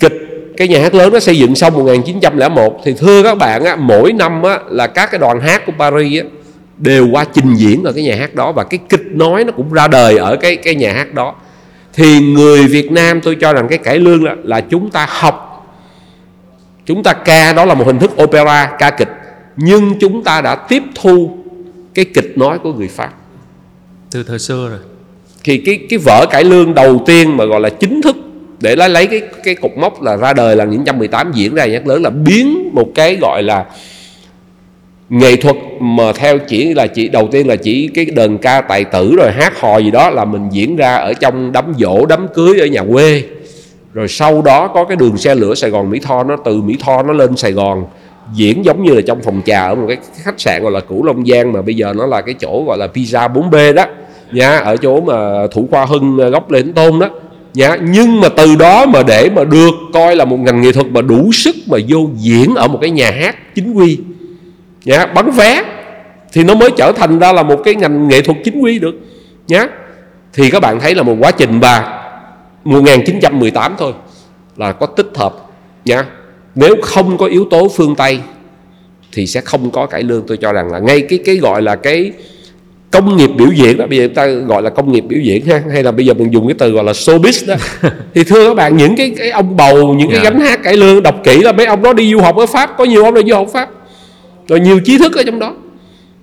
kịch. Cái nhà hát lớn nó xây dựng xong 1901 thì thưa các bạn á, mỗi năm á, là các cái đoàn hát của Paris á, đều qua trình diễn ở cái nhà hát đó. Và cái kịch nói nó cũng ra đời ở cái cái nhà hát đó. Thì người Việt Nam tôi cho rằng cái cải lương là, là chúng ta học. Chúng ta ca đó là một hình thức opera ca kịch. Nhưng chúng ta đã tiếp thu cái kịch nói của người Pháp từ thời xưa rồi. Thì cái cái vở cải lương đầu tiên mà gọi là chính thức để lấy lấy cái cái cục mốc là ra đời là 1918 diễn ra nhắc lớn là biến một cái gọi là nghệ thuật mà theo chỉ là chỉ, đầu tiên là chỉ cái đờn ca tài tử rồi hát hò gì đó là mình diễn ra ở trong đám dỗ đám cưới ở nhà quê. Rồi sau đó có cái đường xe lửa Sài Gòn Mỹ Tho, nó từ Mỹ Tho nó lên Sài Gòn, diễn giống như là trong phòng trà ở một cái khách sạn gọi là Cửu Long Giang mà bây giờ nó là cái chỗ gọi là pizza 4B đó nha ở chỗ mà Thủ Khoa Hưng à, góc Lê Thánh Tôn đó. Nha nhưng mà từ đó mà để mà được coi là một ngành nghệ thuật mà đủ sức mà vô diễn ở một cái nhà hát chính quy. Nhá bắn vé thì nó mới trở thành ra là một cái ngành nghệ thuật chính quy được. Nhá thì các bạn thấy là một quá trình và 1918 thôi là có tích hợp. Nhá nếu không có yếu tố phương Tây thì sẽ không có cải lương. Tôi cho rằng là ngay cái cái gọi là cái công nghiệp biểu diễn đó bây giờ ta gọi là công nghiệp biểu diễn ha hay là bây giờ mình dùng cái từ gọi là showbiz đó thì thưa các bạn những cái cái ông bầu những cái. Dạ. gánh hát cải lương đọc kỹ là mấy ông đó đi du học ở pháp có nhiều ông đi du học pháp rồi nhiều trí thức ở trong đó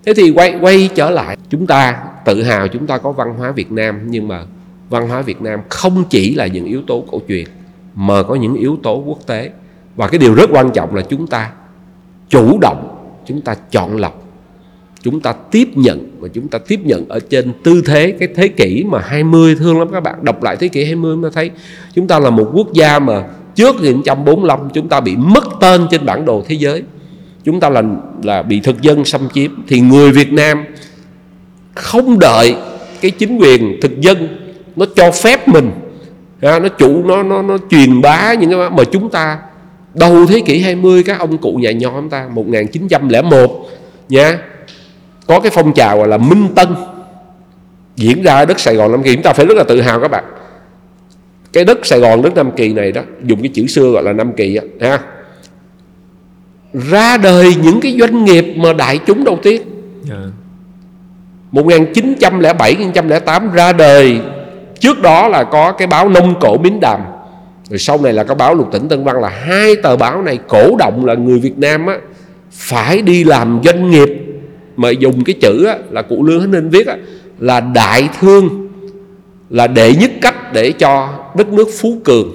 thế thì quay quay trở lại chúng ta tự hào chúng ta có văn hóa Việt Nam nhưng mà văn hóa Việt Nam không chỉ là những yếu tố cổ truyền mà có những yếu tố quốc tế và cái điều rất quan trọng là chúng ta chủ động chúng ta chọn lọc chúng ta tiếp nhận và chúng ta tiếp nhận ở trên tư thế, cái thế kỷ mà 20 thương lắm các bạn. Đọc lại thế kỷ 20 mà thấy. Chúng ta là một quốc gia mà trước 1945 chúng ta bị mất tên trên bản đồ thế giới. Chúng ta là là bị thực dân xâm chiếm. Thì người Việt Nam không đợi cái chính quyền thực dân nó cho phép mình nó chủ, nó nó nó truyền bá những cái mà chúng ta đầu thế kỷ 20 các ông cụ nhà nho chúng ta 1901 nha có cái phong trào gọi là Minh Tân diễn ra ở đất Sài Gòn Nam Kỳ chúng ta phải rất là tự hào các bạn. Cái đất Sài Gòn đất Nam Kỳ này đó dùng cái chữ xưa gọi là Nam Kỳ á ha ra đời những cái doanh nghiệp mà đại chúng đầu tiên yeah. 1907 1908 ra đời. Trước đó là có cái báo nông cổ miến đàm. Rồi sau này là cái báo lục tỉnh tân văn là hai tờ báo này cổ động là người việt nam á phải đi làm doanh nghiệp mà dùng cái chữ á, là cụ lương hánh ninh viết á, là đại thương là đệ nhất cách để cho đất nước phú cường.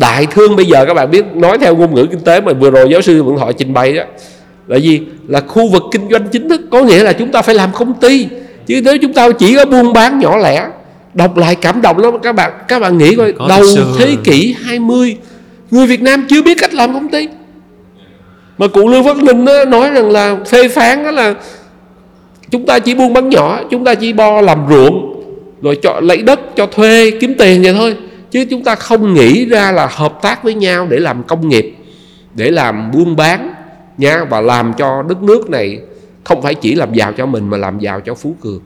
Đại thương bây giờ các bạn biết nói theo ngôn ngữ kinh tế mà vừa rồi giáo sư vẫn Thọ trình bày đó là gì? Là khu vực kinh doanh chính thức. Có nghĩa là chúng ta phải làm công ty. Chứ nếu chúng ta chỉ có buôn bán nhỏ lẻ đọc lại cảm động lắm. Các bạn các bạn nghĩ coi đầu thế kỷ 20 người Việt Nam chưa biết cách làm công ty. Mà cụ Lương Phát Ninh nói rằng là phê phán đó là chúng ta chỉ buôn bán nhỏ, chúng ta chỉ bo làm ruộng, rồi cho, lấy đất, cho thuê, kiếm tiền vậy thôi. Chứ chúng ta không nghĩ ra là hợp tác với nhau để làm công nghiệp, để làm buôn bán nha, và làm cho đất nước này không phải chỉ làm giàu cho mình mà làm giàu cho Phú Cường.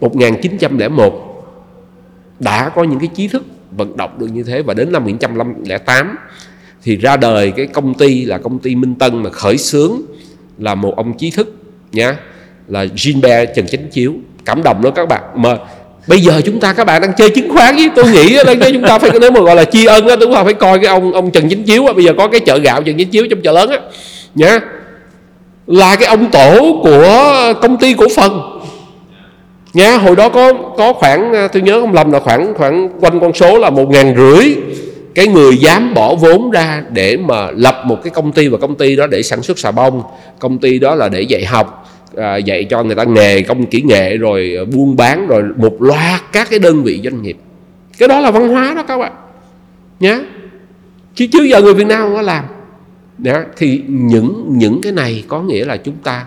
1901 đã có những cái trí thức vận động được như thế, và đến năm 1908 thì ra đời cái công ty là công ty Minh Tân mà khởi xướng là một ông trí thức nha là Gilbert Trần Chánh Chiếu. Cảm động lắm các bạn. Mà bây giờ chúng ta, các bạn đang chơi chứng khoán với tôi nghĩ là chúng ta phải, nếu mà gọi là tri ân đó chúng ta phải coi cái ông ông Trần Chính Chiếu bây giờ có cái chợ gạo Trần Chính Chiếu trong chợ lớn á. Nhá. Là cái ông tổ của công ty cổ phần. Nha hồi đó có có khoảng, tôi nhớ không lầm là khoảng khoảng quanh con số là một ngàn rưỡi. Cái người dám bỏ vốn ra để mà lập một cái công ty và công ty đó để sản xuất xà bông. Công ty đó là để dạy học à, dạy cho người ta nghề công kỹ nghệ rồi à, buôn bán rồi một loạt các cái đơn vị doanh nghiệp. Cái đó là văn hóa đó các bạn. Nhé chứ chứ giờ người Việt Nam không có làm. Đó, thì những những cái này có nghĩa là chúng ta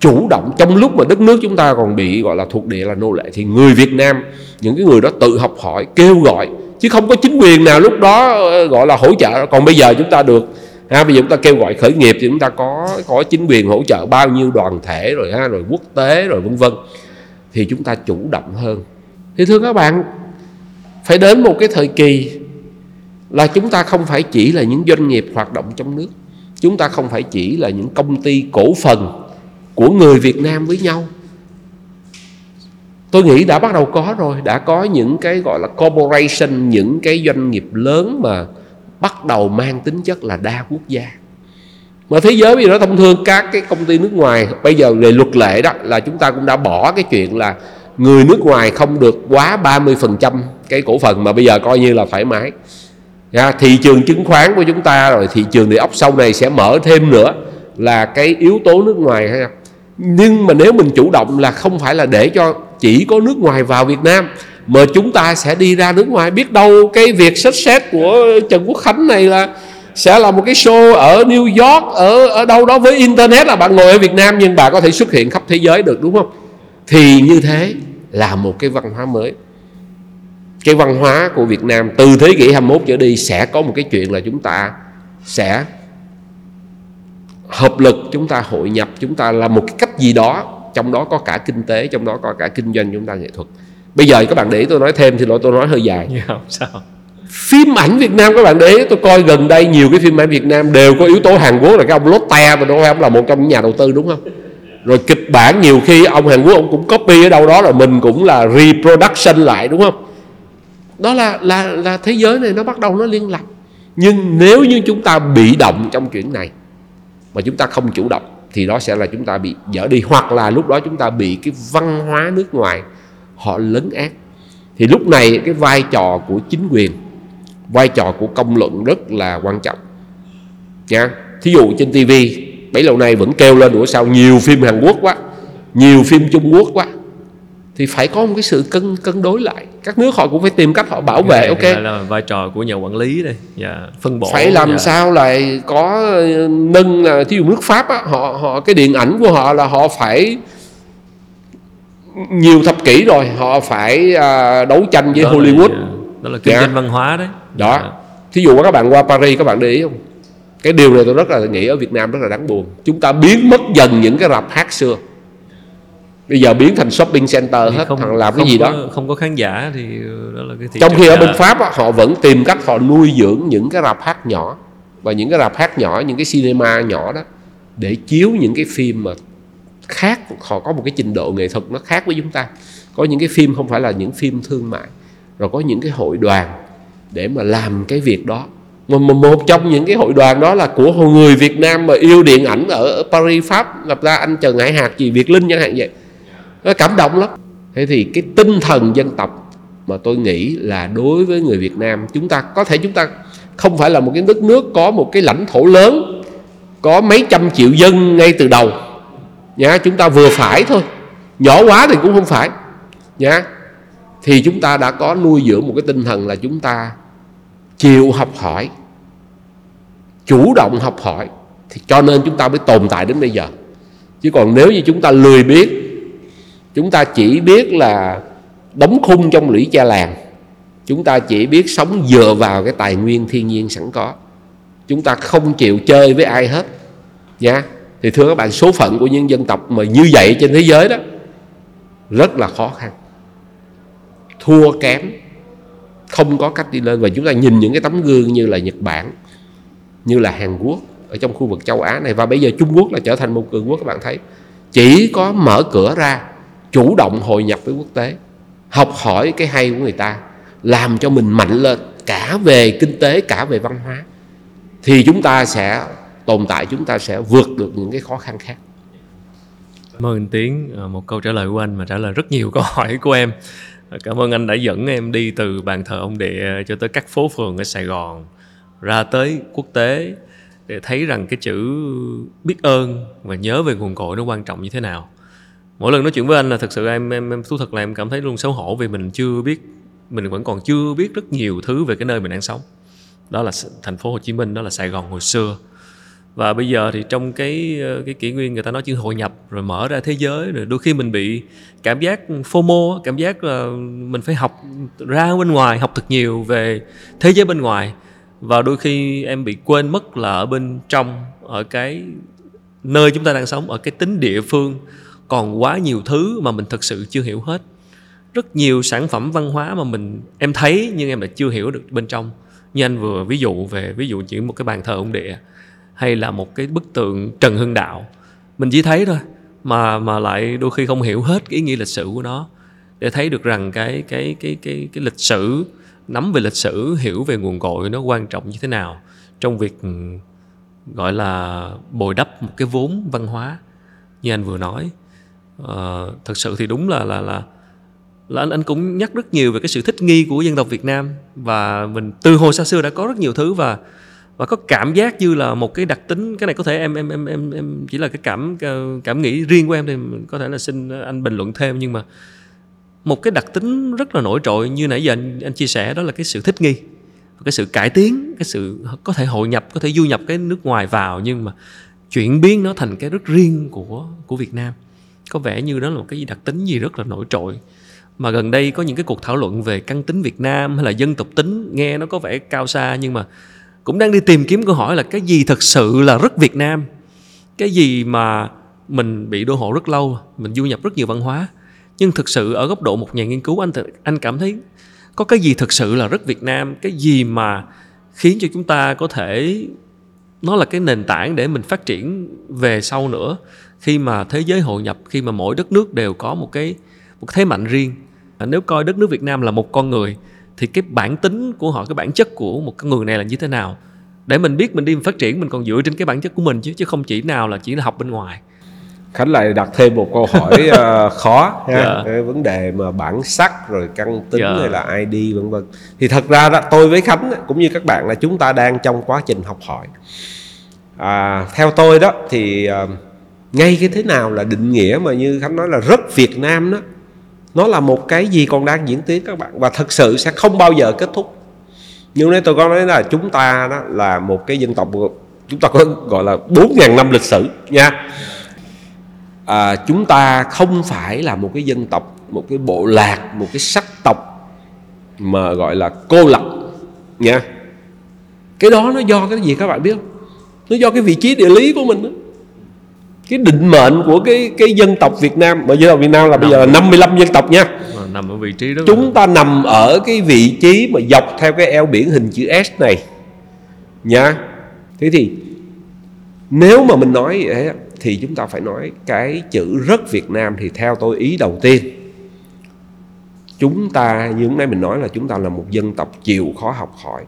chủ động trong lúc mà đất nước chúng ta còn bị gọi là thuộc địa là nô lệ thì người Việt Nam những cái người đó tự học hỏi kêu gọi. Chứ không có chính quyền nào lúc đó ờ, gọi là hỗ trợ. Còn bây giờ chúng ta được ha? Bây giờ chúng ta kêu gọi khởi nghiệp thì chúng ta có có chính quyền hỗ trợ bao nhiêu đoàn thể rồi ha? Rồi quốc tế rồi vân vân. Thì chúng ta chủ động hơn. Thì thưa các bạn, phải đến một cái thời kỳ là chúng ta không phải chỉ là những doanh nghiệp hoạt động trong nước. Chúng ta không phải chỉ là những công ty cổ phần của người Việt Nam với nhau. Tôi nghĩ đã bắt đầu có rồi. Đã có những cái gọi là corporation, những cái doanh nghiệp lớn mà bắt đầu mang tính chất là đa quốc gia. Mà thế giới bây giờ nó thông thường các cái công ty nước ngoài. Bây giờ về luật lệ đó là chúng ta cũng đã bỏ cái chuyện là người nước ngoài không được quá 30% cái cổ phần mà bây giờ coi như là thoải mái. Nha, thị trường chứng khoán của chúng ta rồi thị trường địa ốc sau này sẽ mở thêm nữa là cái yếu tố nước ngoài hay không? Nhưng mà nếu mình chủ động là không phải là để cho chỉ có nước ngoài vào Việt Nam mà chúng ta sẽ đi ra nước ngoài biết đâu cái việc xét xét của Trần Quốc Khánh này là sẽ là một cái show ở New York, ở ở đâu đó với internet là bạn ngồi ở Việt Nam nhưng bà có thể xuất hiện khắp thế giới được, đúng không? Thì như thế là một cái văn hóa mới. Cái văn hóa của Việt Nam từ thế kỷ 21 trở đi sẽ có một cái chuyện là chúng ta sẽ hợp lực, chúng ta hội nhập, chúng ta là một cái cách gì đó, trong đó có cả kinh tế, trong đó có cả kinh doanh, chúng ta nghệ thuật bây giờ các bạn để tôi nói thêm thì lỗi tôi nói hơi dài. Yeah, dạ, sao? Phim ảnh Việt Nam các bạn để tôi coi gần đây nhiều cái phim ảnh Việt Nam đều có yếu tố Hàn Quốc là cái ông Lotte mà đâu ông là một trong những nhà đầu tư đúng không? Rồi kịch bản nhiều khi ông Hàn Quốc ông cũng copy ở đâu đó rồi mình cũng là reproduction lại đúng không? Đó là là là thế giới này nó bắt đầu nó liên lạc. Nhưng nếu như chúng ta bị động trong chuyện này mà chúng ta không chủ động thì đó sẽ là chúng ta bị dở đi hoặc là lúc đó chúng ta bị cái văn hóa nước ngoài họ lấn át thì lúc này cái vai trò của chính quyền vai trò của công luận rất là quan trọng nha thí dụ trên TV bấy lâu nay vẫn kêu lên đuổi sao nhiều phim Hàn Quốc quá nhiều phim Trung Quốc quá thì phải có một cái sự cân cân đối lại các nước họ cũng phải tìm cách họ bảo vệ này, ok là vai trò của nhà quản lý đây yeah. Dạ, phân bổ phải làm. Dạ. sao lại có nâng là thí dụ nước pháp á, họ họ cái điện ảnh của họ là họ phải nhiều thập kỷ rồi họ phải à, đấu tranh với đó Hollywood. là, đó là kinh doanh văn hóa đấy. Đó. Yeah. thí dụ các bạn qua Paris các bạn để ý không? Cái điều này tôi rất là nghĩ ở Việt Nam rất là đáng buồn. Chúng ta biến mất dần những cái rạp hát xưa. Bây giờ biến thành shopping center hết không, thằng làm không cái gì có, đó. không có khán giả thì đó là cái trong khi ở bên pháp họ vẫn tìm cách họ nuôi dưỡng những cái rạp hát nhỏ. Và những cái rạp hát nhỏ những cái cinema nhỏ đó để chiếu những cái phim mà khác họ có một cái trình độ nghệ thuật nó khác với chúng ta có những cái phim không phải là những phim thương mại, rồi có những cái hội đoàn để mà làm cái việc đó. Mà một trong những cái hội đoàn đó là của người Việt Nam mà yêu điện ảnh ở Paris, Pháp, gặp ra anh Trần Hải Hạc gì Việt Linh chẳng hạn vậy. Nó cảm động lắm. Thế thì cái tinh thần dân tộc mà tôi nghĩ là đối với người Việt Nam, chúng ta, có thể chúng ta không phải là một cái đất nước có một cái lãnh thổ lớn, có mấy trăm triệu dân ngay từ đầu. Nhá, chúng ta vừa phải thôi. Nhỏ quá thì cũng không phải nhá. Thì chúng ta đã có nuôi dưỡng một cái tinh thần là chúng ta chịu học hỏi, chủ động học hỏi. Thì cho nên chúng ta mới tồn tại đến bây giờ. Chứ còn nếu như chúng ta lười biết chúng ta chỉ biết là đóng khung trong lũy cha làng, chúng ta chỉ biết sống dựa vào cái tài nguyên thiên nhiên sẵn có. Chúng ta không chịu chơi với ai hết. Nha thì thưa các bạn, số phận của những dân tộc mà như vậy trên thế giới đó, rất là khó khăn thua kém không có cách đi lên. Và chúng ta nhìn những cái tấm gương như là Nhật Bản như là Hàn Quốc ở trong khu vực châu Á này. Và bây giờ Trung Quốc là trở thành một cường quốc các bạn thấy. Chỉ có mở cửa ra chủ động hội nhập với quốc tế học hỏi cái hay của người ta làm cho mình mạnh lên cả về kinh tế cả về văn hóa thì chúng ta sẽ tồn tại chúng ta sẽ vượt được những cái khó khăn khác. Cảm ơn anh Tiến, ờ, một câu trả lời của anh mà trả lời rất nhiều câu hỏi của em. Cảm ơn anh đã dẫn em đi từ bàn thờ ông địa cho tới các phố phường ở Sài Gòn, ra tới quốc tế để thấy rằng cái chữ biết ơn và nhớ về nguồn cội nó quan trọng như thế nào. Mỗi lần nói chuyện với anh là thật sự em em, em thú thật là em cảm thấy luôn xấu hổ vì mình chưa biết mình vẫn còn chưa biết rất nhiều thứ về cái nơi mình đang sống. Đó là thành phố Hồ Chí Minh đó là Sài Gòn hồi xưa và bây giờ thì trong cái ờ, cái kỷ nguyên người ta nói chữ hội nhập, rồi mở ra thế giới, rồi đôi khi mình bị cảm giác FOMO cảm giác là mình phải học ra bên ngoài, học thật nhiều về thế giới bên ngoài. Và đôi khi em bị quên mất là ở bên trong, ở cái nơi chúng ta đang sống, ở cái tính địa phương, còn quá nhiều thứ mà mình thực sự chưa hiểu hết. Rất nhiều sản phẩm văn hóa mà mình, em thấy nhưng em lại chưa hiểu được bên trong. Như anh vừa ví dụ về, ví dụ chỉ một cái bàn thờ ông địa hay là một cái bức tượng Trần Hưng Đạo. Mình chỉ thấy thôi mà mà lại đôi khi không hiểu hết cái ý nghĩa lịch sử của nó. Để thấy được rằng cái cái cái cái cái lịch sử nắm về lịch sử hiểu về nguồn cội nó quan trọng như thế nào trong việc ừ, gọi là bồi đắp một cái vốn văn hóa như anh vừa nói. Ờ, thật sự thì đúng là là là là anh anh cũng nhắc rất nhiều về cái sự thích nghi của dân tộc Việt Nam và mình từ hồi xa xưa đã có rất nhiều thứ và và có cảm giác như là một cái đặc tính cái này có thể em em em em em chỉ là cái cảm cảm nghĩ riêng của em thì có thể là xin anh bình luận thêm. Nhưng mà một cái đặc tính rất là nổi trội như nãy giờ anh, anh chia sẻ đó là cái sự thích nghi cái sự cải tiến cái sự có thể hội nhập có thể du nhập cái nước ngoài vào nhưng mà chuyển biến nó thành cái rất riêng của của Việt Nam. Có vẻ như đó là một cái đặc tính gì rất là nổi trội. Mà gần đây có những cái cuộc thảo luận về căn tính Việt Nam hay là dân tộc tính nghe nó có vẻ cao xa nhưng mà cũng đang đi tìm kiếm câu hỏi là cái gì thật sự là rất Việt Nam? Cái gì mà mình bị đô hộ rất lâu, mình du nhập rất nhiều văn hóa, nhưng thực sự ở góc độ một nhà nghiên cứu, anh anh cảm thấy có cái gì thực sự là rất Việt Nam? Cái gì mà khiến cho chúng ta có thể, nó là cái nền tảng để mình phát triển về sau nữa, khi mà thế giới hội nhập, khi mà mỗi đất nước đều có một cái, một thế mạnh riêng? Nếu coi đất nước Việt Nam là một con người thì cái bản tính của họ cái bản chất của một con người này là như thế nào để mình biết mình đi phát triển mình còn dựa trên cái bản chất của mình chứ chứ không chỉ nào là chỉ là học bên ngoài Khánh lại đặt thêm một câu hỏi uh, khó ha. Yeah. Dạ. cái vấn đề mà bản sắc rồi căn tính yeah. Dạ. hay là ID vân vân thì thật ra đó tôi với Khánh cũng như các bạn là chúng ta đang trong quá trình học hỏi à, theo tôi đó thì uh, ngay cái thế nào là định nghĩa mà như Khánh nói là rất Việt Nam đó nó là một cái gì còn đang diễn tiến các bạn. Và thật sự sẽ không bao giờ kết thúc. Nhưng nếu tôi có nói là chúng ta đó là một cái dân tộc chúng ta có gọi là 4.000 năm lịch sử nha. À, chúng ta không phải là một cái dân tộc một cái bộ lạc một cái sắc tộc mà gọi là cô lập nha. Cái đó nó do cái gì các bạn biết không? Nó do cái vị trí địa lý của mình đó cái định mệnh của cái cái dân tộc Việt Nam mà dân tộc Việt Nam là bây giờ là 55 dân tộc nha. Nằm ở vị trí đó. Chúng ta nằm ở cái vị trí mà dọc theo cái eo biển hình chữ S này nha. Thế thì nếu mà mình nói vậy thì chúng ta phải nói cái chữ rất Việt Nam thì theo tôi ý đầu tiên chúng ta như hôm nay mình nói là chúng ta là một dân tộc chịu khó học hỏi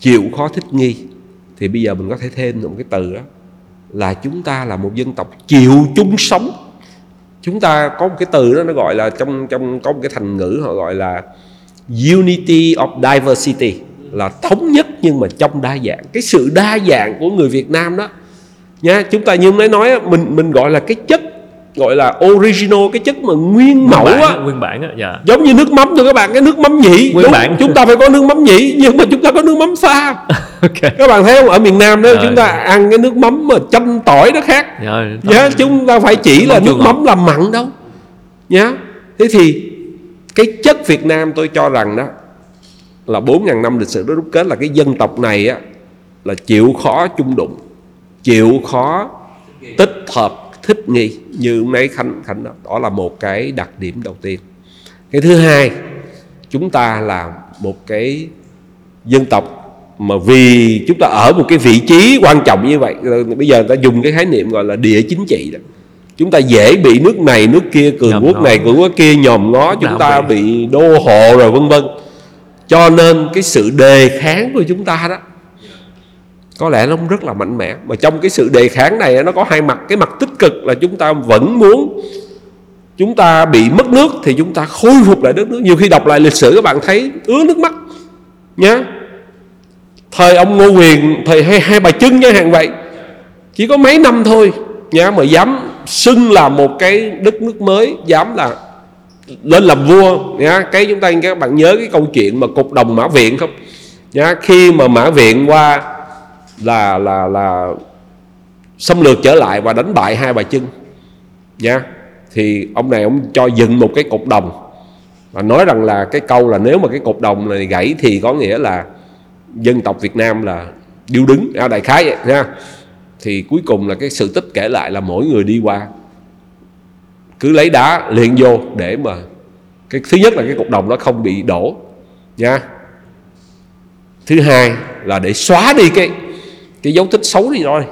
chịu khó thích nghi. Thì bây giờ mình có thể thêm một cái từ đó là chúng ta là một dân tộc chịu chung sống. Chúng ta có một cái từ đó, nó gọi là trong trong, có một cái thành ngữ họ gọi là unity of diversity, là thống nhất nhưng mà trong đa dạng. Cái sự đa dạng của người Việt Nam đó, nha, chúng ta như mới nói mình mình gọi là cái chất gọi là original cái chất mà nguyên mẫu á. nguyên bản á dạ. giống như nước mắm thôi các bạn cái nước mắm nhị nguyên đúng, bản. chúng ta phải có nước mắm nhị nhưng mà chúng ta có nước mắm pha okay. các bạn thấy không? Ở miền nam đó rồi. chúng ta ăn cái nước mắm mà chanh tỏi nó khác. Rồi, yeah, chúng ta phải chỉ là nước mắm làm mặn đâu nhá thế thì cái chất Việt Nam tôi cho rằng đó là 4.000 năm lịch sử đó đúc kết là cái dân tộc này á là chịu khó chung đụng chịu khó tích hợp thích nghi như mấy khánh khánh đó. Đó là một cái đặc điểm đầu tiên. Cái thứ hai chúng ta là một cái dân tộc mà vì chúng ta ở một cái vị trí quan trọng như vậy bây giờ ta dùng cái khái niệm gọi là địa chính trị đó. Chúng ta dễ bị nước này nước kia cường quốc này cường quốc kia nhòm ngó chúng ta bị đô hộ rồi vân vân. Cho nên cái sự đề kháng của chúng ta đó có lẽ nó rất là mạnh mẽ. Mà trong cái sự đề kháng này nó có hai mặt. Cái mặt tích cực là chúng ta vẫn muốn chúng ta bị mất nước thì chúng ta khôi phục lại đất nước. Nhiều khi đọc lại lịch sử các bạn thấy ứa nước mắt nhá. Thời ông ngô quyền thời hai, hai bà trưng nha hàng vậy. Chỉ có mấy năm thôi nhá mà dám xưng là một cái đất nước mới dám là lên làm vua nhá. Cái chúng ta các bạn nhớ cái câu chuyện mà cục đồng mã viện không? Nhá khi mà mã viện qua là là là xâm lược trở lại và đánh bại hai bà chân nha. Thì ông này ông cho dựng một cái cột đồng. Và nói rằng là cái câu là nếu mà cái cột đồng này gãy thì có nghĩa là dân tộc Việt Nam là điêu đứng. À, đại khái vậy nha. Thì cuối cùng là cái sự tích kể lại là mỗi người đi qua. Cứ lấy đá liền vô để mà cái thứ nhất là cái cục đồng nó không bị đổ nha. Thứ hai là để xóa đi cái cái dấu tích xấu đi rồi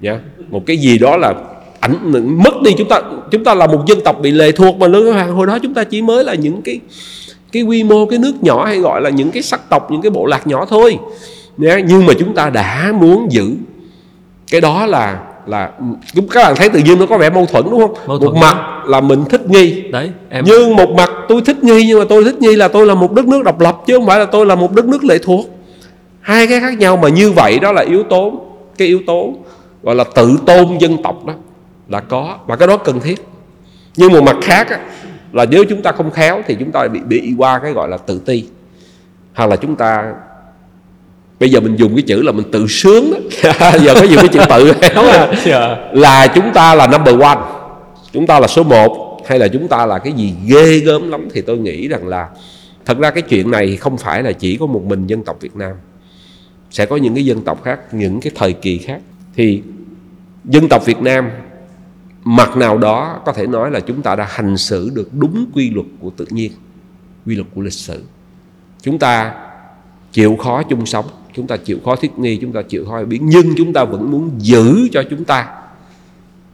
nha một cái gì đó là ảnh mất đi chúng ta chúng ta là một dân tộc bị lệ thuộc mà nước hàng hồi đó chúng ta chỉ mới là những cái cái quy mô cái nước nhỏ hay gọi là những cái sắc tộc những cái bộ lạc nhỏ thôi. Nha nhưng mà chúng ta đã muốn giữ cái đó là là các bạn thấy tự nhiên nó có vẻ mâu thuẫn đúng không? Mâu thuẫn. một mặt là mình thích nghi đấy em nhưng một mặt tôi thích nghi nhưng mà tôi thích nghi là tôi là một đất nước độc lập chứ không phải là tôi là một đất nước lệ thuộc hai cái khác nhau mà như vậy đó là yếu tố cái yếu tố gọi là tự tôn dân tộc đó là có và cái đó cần thiết. Nhưng một mặt khác á, là nếu chúng ta không khéo thì chúng ta bị bị qua cái gọi là tự ti. Hoặc là chúng ta bây giờ mình dùng cái chữ là mình tự sướng đó. giờ có dùng cái chữ tự. Khéo Dạ. là chúng ta là number one chúng ta là số một hay là chúng ta là cái gì ghê gớm lắm thì tôi nghĩ rằng là thật ra cái chuyện này không phải là chỉ có một mình dân tộc Việt Nam sẽ có những cái dân tộc khác, những cái thời kỳ khác. Thì dân tộc Việt Nam, mặt nào đó có thể nói là chúng ta đã hành xử được đúng quy luật của tự nhiên, quy luật của lịch sử. Chúng ta chịu khó chung sống, chúng ta chịu khó thích nghi, chúng ta chịu khó biến nhưng chúng ta vẫn muốn giữ cho chúng ta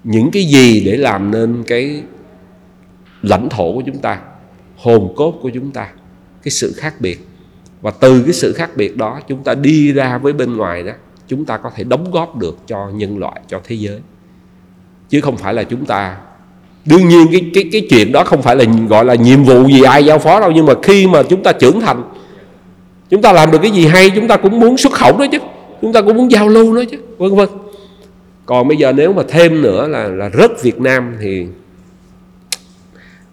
những cái gì để làm nên cái lãnh thổ của chúng ta, hồn cốt của chúng ta, cái sự khác biệt và từ cái sự khác biệt đó, chúng ta đi ra với bên ngoài đó, chúng ta có thể đóng góp được cho nhân loại, cho thế giới. Chứ không phải là chúng ta, đương nhiên cái cái cái chuyện đó không phải là, gọi là nhiệm vụ gì ai giao phó đâu, nhưng mà khi mà chúng ta trưởng thành, chúng ta làm được cái gì hay, chúng ta cũng muốn xuất khẩu đó chứ, chúng ta cũng muốn giao lưu đó chứ, vân vân. Còn bây giờ nếu mà thêm nữa là là rất Việt Nam thì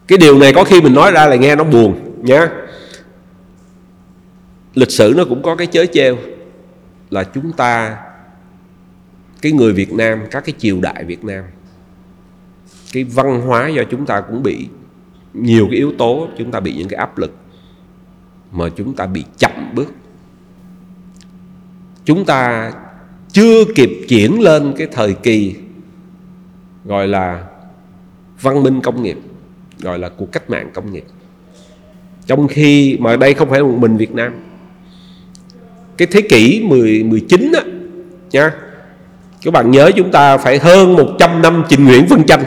cái điều này có khi mình nói ra là nghe nó buồn nhá lịch sử nó cũng có cái chớ treo là chúng ta, cái người Việt Nam, các cái triều đại Việt Nam, cái văn hóa do chúng ta cũng bị, nhiều cái yếu tố chúng ta bị những cái áp lực mà chúng ta bị chậm bước. Chúng ta chưa kịp chuyển lên cái thời kỳ gọi là văn minh công nghiệp, gọi là cuộc cách mạng công nghiệp. Trong khi mà đây không phải một mình Việt Nam cái thế kỷ 10 19 á, nha. Các bạn nhớ chúng ta phải hơn 100 năm trình nguyễn phân tranh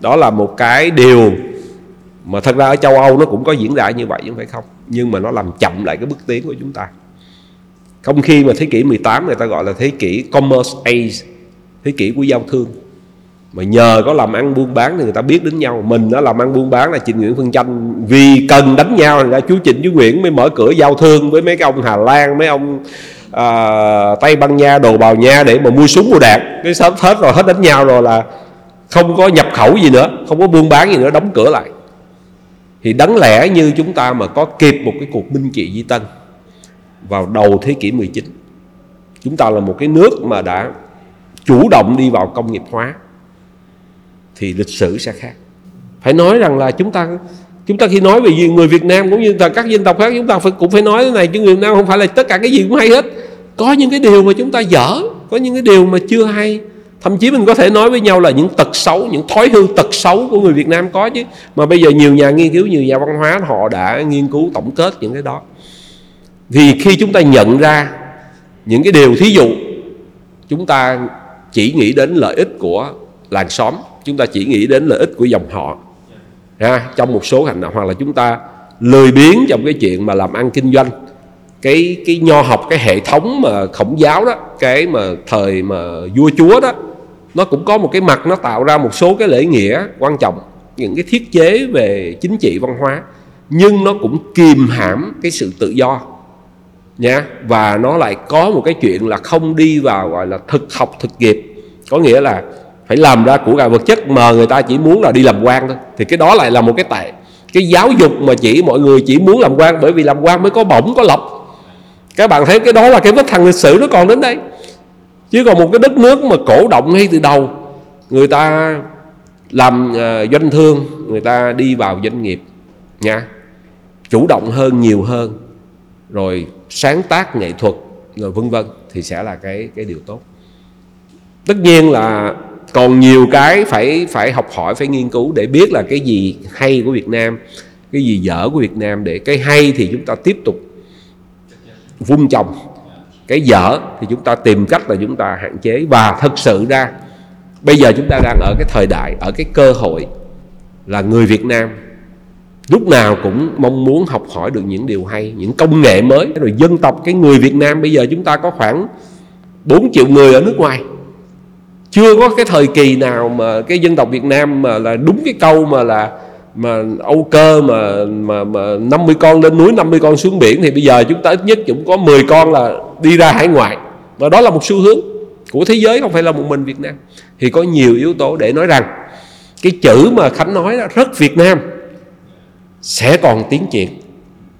đó là một cái điều mà thật ra ở châu Âu nó cũng có diễn ra như vậy chứ phải không? Nhưng mà nó làm chậm lại cái bước tiến của chúng ta. Không khi mà thế kỷ 18 người ta gọi là thế kỷ commerce age, thế kỷ của giao thương mà nhờ có làm ăn buôn bán thì người ta biết đến nhau. Mình nó làm ăn buôn bán là Trịnh Nguyễn phương Tranh vì cần đánh nhau thì ra chú Trịnh chú Nguyễn mới mở cửa giao thương với mấy cái ông Hà Lan mấy ông à, Tây Ban Nha đồ bào nha để mà mua súng mua đạn. Cái sớm hết rồi hết đánh nhau rồi là không có nhập khẩu gì nữa không có buôn bán gì nữa đóng cửa lại. Thì đáng lẽ như chúng ta mà có kịp một cái cuộc minh trị di tân vào đầu thế kỷ 19 chúng ta là một cái nước mà đã chủ động đi vào công nghiệp hóa thì lịch sử sẽ khác. Phải nói rằng là chúng ta chúng ta khi nói về gì- người Việt Nam cũng như là các dân tộc khác, chúng ta phải, cũng phải nói thế này, chứ người Việt Nam không phải là tất cả cái gì cũng hay hết. Có những cái điều mà chúng ta dở, có những cái điều mà chưa hay. Thậm chí mình có thể nói với nhau là những tật xấu, những thói hư tật xấu của người Việt Nam có chứ. Mà bây giờ nhiều nhà nghiên cứu, nhiều nhà văn hóa, họ đã nghiên cứu tổng kết những cái đó. Thì khi chúng ta nhận ra những cái điều, thí dụ, chúng ta chỉ nghĩ đến lợi ích của làng xóm chúng ta chỉ nghĩ đến lợi ích của dòng họ. Ha, trong một số hành động hoặc là chúng ta lười biếng trong cái chuyện mà làm ăn kinh doanh. Cái cái nho học cái hệ thống mà khổng giáo đó cái mà thời mà vua chúa đó nó cũng có một cái mặt nó tạo ra một số cái lễ nghĩa quan trọng những cái thiết chế về chính trị văn hóa. Nhưng nó cũng kìm hãm cái sự tự do nha. Và nó lại có một cái chuyện là không đi vào gọi là thực học thực nghiệp. Có nghĩa là phải làm ra của cải vật chất mà người ta chỉ muốn là đi làm quan thôi. Thì cái đó lại là một cái tệ. Cái giáo dục mà chỉ mọi người chỉ muốn làm quan bởi vì làm quan mới có bổng có lộc. Các bạn thấy cái đó là cái vết thằng lịch sử nó còn đến đây. Chứ còn một cái đất nước mà cổ động ngay từ đầu người ta làm uh, doanh thương người ta đi vào doanh nghiệp nha chủ động hơn nhiều hơn rồi sáng tác nghệ thuật rồi vân vân thì sẽ là cái cái điều tốt. Tất nhiên là còn nhiều cái phải phải học hỏi, phải nghiên cứu để biết là cái gì hay của Việt Nam, cái gì dở của Việt Nam để cái hay thì chúng ta tiếp tục vun trồng. Cái dở thì chúng ta tìm cách là chúng ta hạn chế. Và thực sự ra, bây giờ chúng ta đang ở cái thời đại, ở cái cơ hội là người Việt Nam lúc nào cũng mong muốn học hỏi được những điều hay, những công nghệ mới. Rồi dân tộc, cái người Việt Nam bây giờ chúng ta có khoảng 4 triệu người ở nước ngoài chưa có cái thời kỳ nào mà cái dân tộc Việt Nam mà là đúng cái câu mà là, mà Âu cơ mà mà mà 50 con lên núi 50 con xuống biển thì bây giờ chúng ta ít nhất cũng có 10 con là đi ra hải ngoại. Và đó là một xu hướng của thế giới, không phải là một mình Việt Nam. Thì có nhiều yếu tố để nói rằng cái chữ mà Khánh nói đó, rất Việt Nam, sẽ còn tiến triển,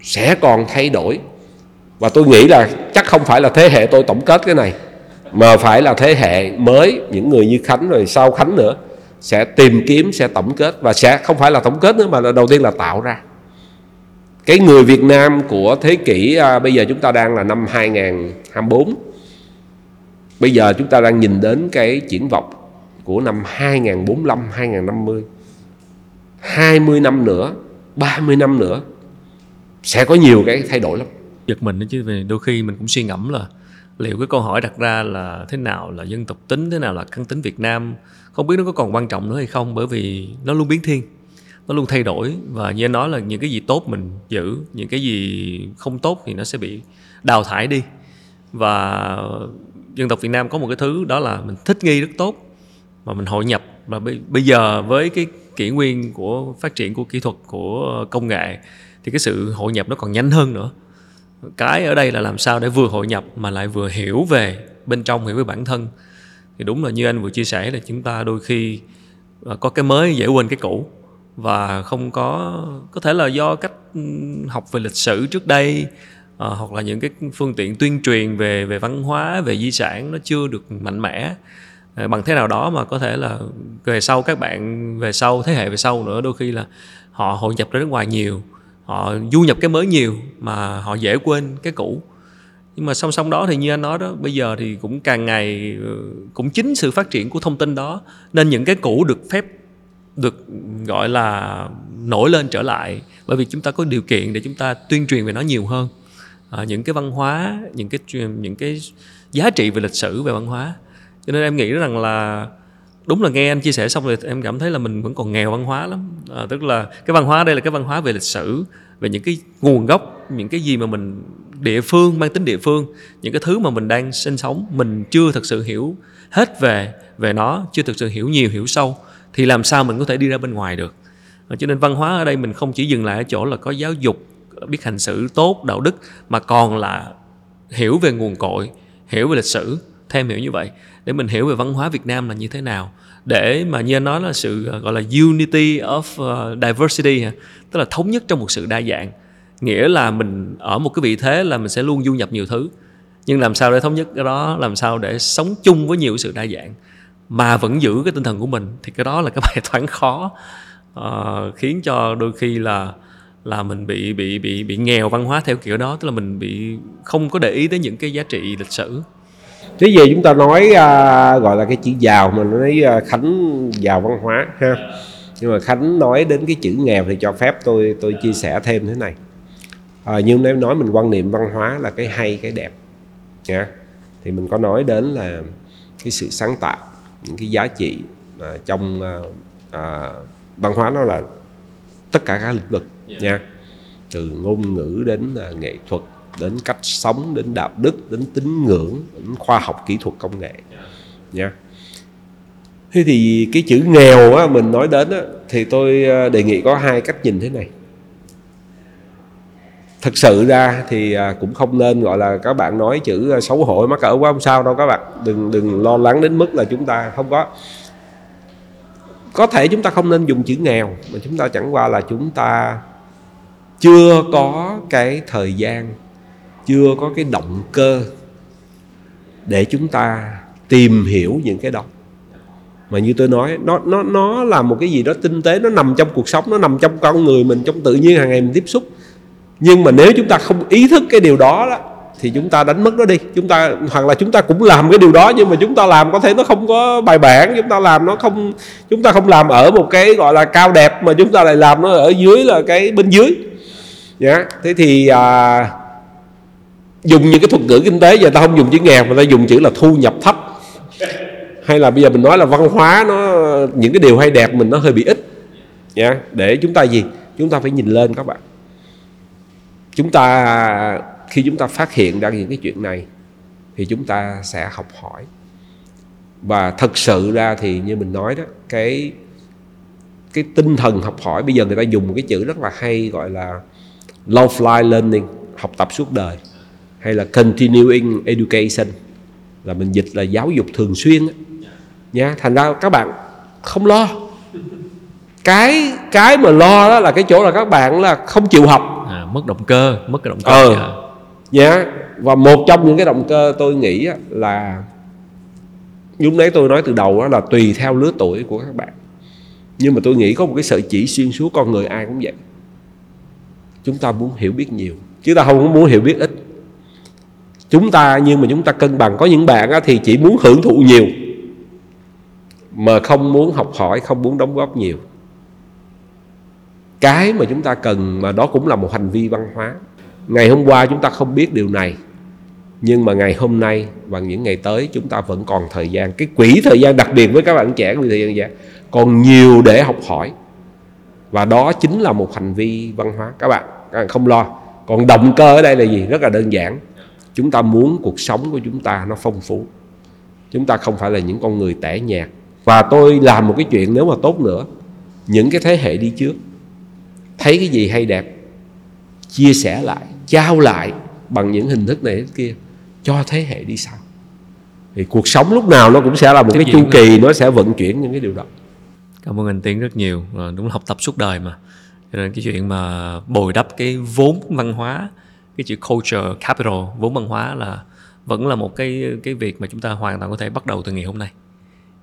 sẽ còn thay đổi. Và tôi nghĩ là chắc không phải là thế hệ tôi tổng kết cái này mà phải là thế hệ mới những người như Khánh rồi sau Khánh nữa sẽ tìm kiếm sẽ tổng kết. Và sẽ không phải là tổng kết nữa mà là đầu tiên là tạo ra. Cái người Việt Nam của thế kỷ à, bây giờ chúng ta đang là năm 2024 bây giờ chúng ta đang nhìn đến cái triển vọng của năm 2045 2050 20 năm nữa 30 năm nữa sẽ có nhiều cái thay đổi lắm. Giật mình đó chứ vì đôi khi mình cũng suy ngẫm là liệu cái câu hỏi đặt ra là thế nào là dân tộc tính, thế nào là căn tính Việt Nam, không biết nó có còn quan trọng nữa hay không, bởi vì nó luôn biến thiên, nó luôn thay đổi. Và như anh nói là những cái gì tốt mình giữ, những cái gì không tốt thì nó sẽ bị đào thải đi. Và dân tộc Việt Nam có một cái thứ đó là mình thích nghi rất tốt, mà mình hội nhập. Và bây giờ với cái kỷ nguyên của phát triển của kỹ thuật, của công nghệ, thì cái sự hội nhập nó còn nhanh hơn nữa cái ở đây là làm sao để vừa hội nhập mà lại vừa hiểu về bên trong hiểu về bản thân. Thì đúng là như anh vừa chia sẻ là chúng ta đôi khi à, có cái mới dễ quên cái cũ. Và không có có thể là do cách học về lịch sử trước đây à, hoặc là những cái phương tiện tuyên truyền về về văn hóa về di sản nó chưa được mạnh mẽ. À, bằng thế nào đó mà có thể là về sau các bạn về sau thế hệ về sau nữa đôi khi là họ hội nhập ra nước ngoài nhiều họ du nhập cái mới nhiều mà họ dễ quên cái cũ. Nhưng mà song song đó thì như anh nói đó bây giờ thì cũng càng ngày ừ, cũng chính sự phát triển của thông tin đó nên những cái cũ được phép được gọi là nổi lên trở lại. Bởi vì chúng ta có điều kiện để chúng ta tuyên truyền về nó nhiều hơn. À, những cái văn hóa những cái những cái giá trị về lịch sử về văn hóa. Cho nên em nghĩ rằng là đúng là nghe anh chia sẻ xong rồi em cảm thấy là mình vẫn còn nghèo văn hóa lắm. À, tức là cái văn hóa đây là cái văn hóa về lịch sử về những cái nguồn gốc những cái gì mà mình địa phương mang tính địa phương những cái thứ mà mình đang sinh sống mình chưa thực sự hiểu hết về về nó chưa thực sự hiểu nhiều hiểu sâu thì làm sao mình có thể đi ra bên ngoài được? À, cho nên văn hóa ở đây mình không chỉ dừng lại ở chỗ là có giáo dục biết hành xử tốt đạo đức mà còn là hiểu về nguồn cội hiểu về lịch sử thêm hiểu như vậy để mình hiểu về văn hóa Việt Nam là như thế nào. Để mà như anh nói là sự ờ, gọi là unity of ờ, diversity tức là thống nhất trong một sự đa dạng. Nghĩa là mình ở một cái vị thế là mình sẽ luôn du nhập nhiều thứ. Nhưng làm sao để thống nhất cái đó? Làm sao để sống chung với nhiều sự đa dạng? Mà vẫn giữ cái tinh thần của mình thì cái đó là cái bài toán khó. Uh, khiến cho đôi khi là là mình bị bị bị bị nghèo văn hóa theo kiểu đó. Tức là mình bị không có để ý tới những cái giá trị lịch sử thế giờ chúng ta nói uh, gọi là cái chữ giàu mà nói uh, khánh giàu văn hóa ha. Nhưng mà khánh nói đến cái chữ nghèo thì cho phép tôi tôi chia sẻ thêm thế này. À, nhưng nếu nói mình quan niệm văn hóa là cái hay cái đẹp nha. Thì mình có nói đến là cái sự sáng tạo những cái giá trị à, trong à, à, văn hóa nó là tất cả các lĩnh vực yeah. nha. Từ ngôn ngữ đến à, nghệ thuật đến cách sống đến đạo đức đến tín ngưỡng đến khoa học kỹ thuật công nghệ nha. Thế thì cái chữ nghèo á, mình nói đến á, thì tôi ờ, đề nghị có hai cách nhìn thế này. Thực sự ra thì à, cũng không nên gọi là các bạn nói chữ ờ, xấu hổ mắc cỡ quá không sao đâu các bạn. Đừng đừng lo lắng đến mức là chúng ta không có. Có thể chúng ta không nên dùng chữ nghèo mà chúng ta chẳng qua là chúng ta chưa có cái thời gian chưa có cái động cơ để chúng ta tìm hiểu những cái đó. Mà như tôi nói nó nó nó là một cái gì đó tinh tế nó nằm trong cuộc sống nó nằm trong con người mình trong tự nhiên hàng ngày mình tiếp xúc. Nhưng mà nếu chúng ta không ý thức cái điều đó đó thì chúng ta đánh mất nó đi. Chúng ta hoặc là chúng ta cũng làm cái điều đó nhưng mà chúng ta làm có thể nó không có bài bản chúng ta làm nó không chúng ta không làm ở một cái gọi là cao đẹp mà chúng ta lại làm nó ở dưới là cái bên dưới. Nhá. Thế thì à, dùng những cái thuật ngữ kinh tế giờ ta không dùng chữ nghèo, mà ta dùng chữ là thu nhập thấp. Hay là bây giờ mình nói là văn hóa nó, những cái điều hay đẹp mình nó hơi bị ít. Nha, để chúng ta gì? Chúng ta phải nhìn lên các bạn. Chúng ta, khi chúng ta phát hiện ra những cái chuyện này, thì chúng ta sẽ học hỏi. Và thật sự ra thì như mình nói đó, cái cái tinh thần học hỏi, bây giờ người ta dùng một cái chữ rất là hay gọi là lifelong learning, học tập suốt đời hay là continuing education là mình dịch là giáo dục thường xuyên á. nha thành ra các bạn không lo cái cái mà lo đó là cái chỗ là các bạn là không chịu học à, mất động cơ mất cái động cơ Ờ. dạ. nhá và một trong những cái động cơ tôi nghĩ là lúc nãy tôi nói từ đầu đó là tùy theo lứa tuổi của các bạn nhưng mà tôi nghĩ có một cái sợi chỉ xuyên suốt con người ai cũng vậy chúng ta muốn hiểu biết nhiều chứ ta không muốn hiểu biết ít chúng ta, nhưng mà chúng ta cân bằng. Có những bạn thì chỉ muốn hưởng thụ nhiều, mà không muốn học hỏi, không muốn đóng góp nhiều. Cái mà chúng ta cần, mà đó cũng là một hành vi văn hóa. Ngày hôm qua chúng ta không biết điều này, nhưng mà ngày hôm nay và những ngày tới chúng ta vẫn còn thời gian. Cái quỹ thời gian đặc biệt với các bạn trẻ quỹ thời gian dài còn nhiều để học hỏi. Và đó chính là một hành vi văn hóa. Các bạn các bạn không lo. Còn động cơ ở đây là gì? Rất là đơn giản chúng ta muốn cuộc sống của chúng ta nó phong phú. Chúng ta không phải là những con người tẻ nhạt. Và tôi làm một cái chuyện nếu mà tốt nữa. Những cái thế hệ đi trước. Thấy cái gì hay đẹp. Chia sẻ lại trao lại bằng những hình thức này kia. Cho thế hệ đi sau. Thì cuộc sống lúc nào nó cũng sẽ là một Tiếp cái chu kỳ nó sẽ vận chuyển những cái điều đó. Cảm ơn anh tiến rất nhiều. Ờ, đúng là học tập suốt đời mà. Cho nên cái chuyện mà bồi đắp cái vốn văn hóa cái chữ culture capital vốn văn hóa là vẫn là một cái cái việc mà chúng ta hoàn toàn có thể bắt đầu từ ngày hôm nay.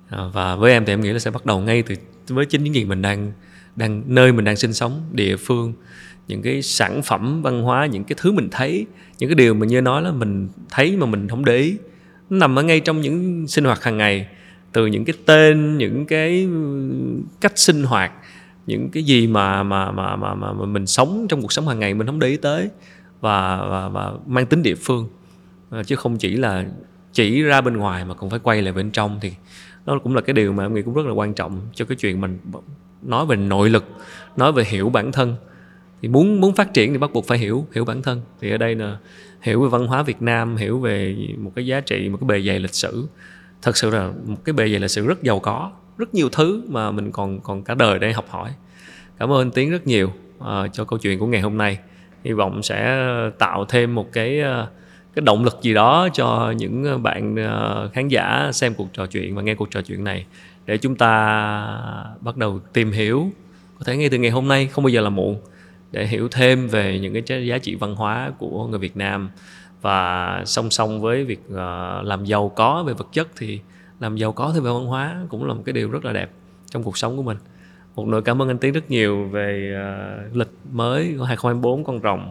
À, và với em thì em nghĩ là sẽ bắt đầu ngay từ với chính những gì mình đang đang nơi mình đang sinh sống địa phương những cái sản phẩm văn hóa những cái thứ mình thấy những cái điều mà như nói là mình thấy mà mình không để ý nó nằm ở ngay trong những sinh hoạt hàng ngày từ những cái tên những cái cách sinh hoạt những cái gì mà mà mà mà mà, mà mình sống trong cuộc sống hàng ngày mình không để ý tới và và, và mang tính địa phương. Ờ, chứ không chỉ là chỉ ra bên ngoài mà còn phải quay lại bên trong thì đó cũng là cái điều mà em nghĩ cũng rất là quan trọng cho cái chuyện mình nói về nội lực nói về hiểu bản thân. Thì muốn muốn phát triển thì bắt buộc phải hiểu hiểu bản thân. Thì ở đây là hiểu về văn hóa Việt Nam hiểu về một cái giá trị một cái bề dày lịch sử. Thật sự là một cái bề dày lịch sử rất giàu có rất nhiều thứ mà mình còn còn cả đời để học hỏi. Cảm ơn Tiến rất nhiều uh, cho câu chuyện của ngày hôm nay hy vọng sẽ ờ, tạo thêm một cái ờ, cái động lực gì đó cho những ờ, bạn khán giả xem cuộc trò chuyện và nghe cuộc trò chuyện này để chúng ta bắt đầu tìm hiểu. Có thể ngay từ ngày hôm nay, không bao giờ là muộn, để hiểu thêm về những cái giá- trị văn hóa của người Việt Nam. Và song song với việc làm giàu có về vật chất thì làm giàu có thêm về văn hóa cũng là một cái điều rất là đẹp trong cuộc sống của mình một nữa cảm ơn anh Tiến rất nhiều về ờ, lịch mới của 2024 con rồng.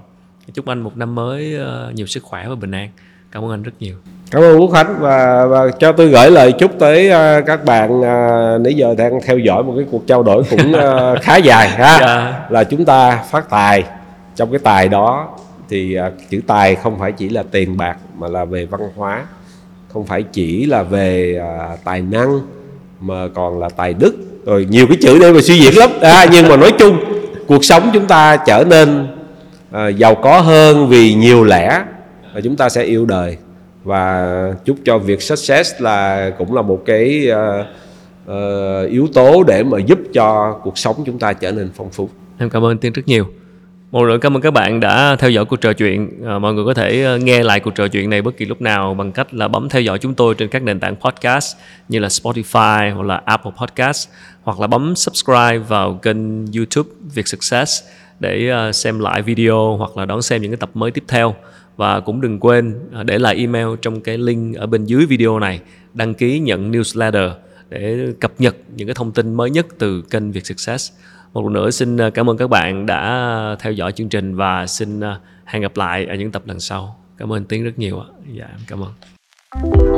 Chúc anh một năm mới ờ, nhiều sức khỏe và bình an. Cảm ơn anh rất nhiều. Cảm ơn Quốc Khánh và, và cho tôi gửi lời chúc tới à, các bạn à, nãy giờ đang theo dõi một cái cuộc trao đổi cũng à, khá dài ha. Dạ. là chúng ta phát tài. Trong cái tài đó thì à, chữ tài không phải chỉ là tiền bạc mà là về văn hóa. Không phải chỉ là về à, tài năng mà còn là tài đức rồi nhiều cái chữ để mà suy diễn lắm à, nhưng mà nói chung cuộc sống chúng ta trở nên à, giàu có hơn vì nhiều lẽ và chúng ta sẽ yêu đời và chúc cho việc success là cũng là một cái ờ, ờ, yếu tố để mà giúp cho cuộc sống chúng ta trở nên phong phú Em cảm ơn Tiên rất nhiều. Một lần cảm ơn các bạn đã theo dõi cuộc trò chuyện. À, mọi người có thể nghe lại cuộc trò chuyện này bất kỳ lúc nào bằng cách là bấm theo dõi chúng tôi trên các nền tảng podcast như là Spotify hoặc là Apple Podcast hoặc là bấm subscribe vào kênh YouTube Việt Success để ờ, xem lại video hoặc là đón xem những cái tập mới tiếp theo. Và cũng đừng quên ờ, để lại email trong cái link ở bên dưới video này đăng ký nhận newsletter để cập nhật những cái thông tin mới nhất từ kênh Việt Success. Một lần nữa xin ờ, cảm ơn các bạn đã theo dõi chương trình và xin hẹn gặp lại ở những tập lần sau. Cảm ơn Tiến rất nhiều ạ. Dạ, cảm ơn.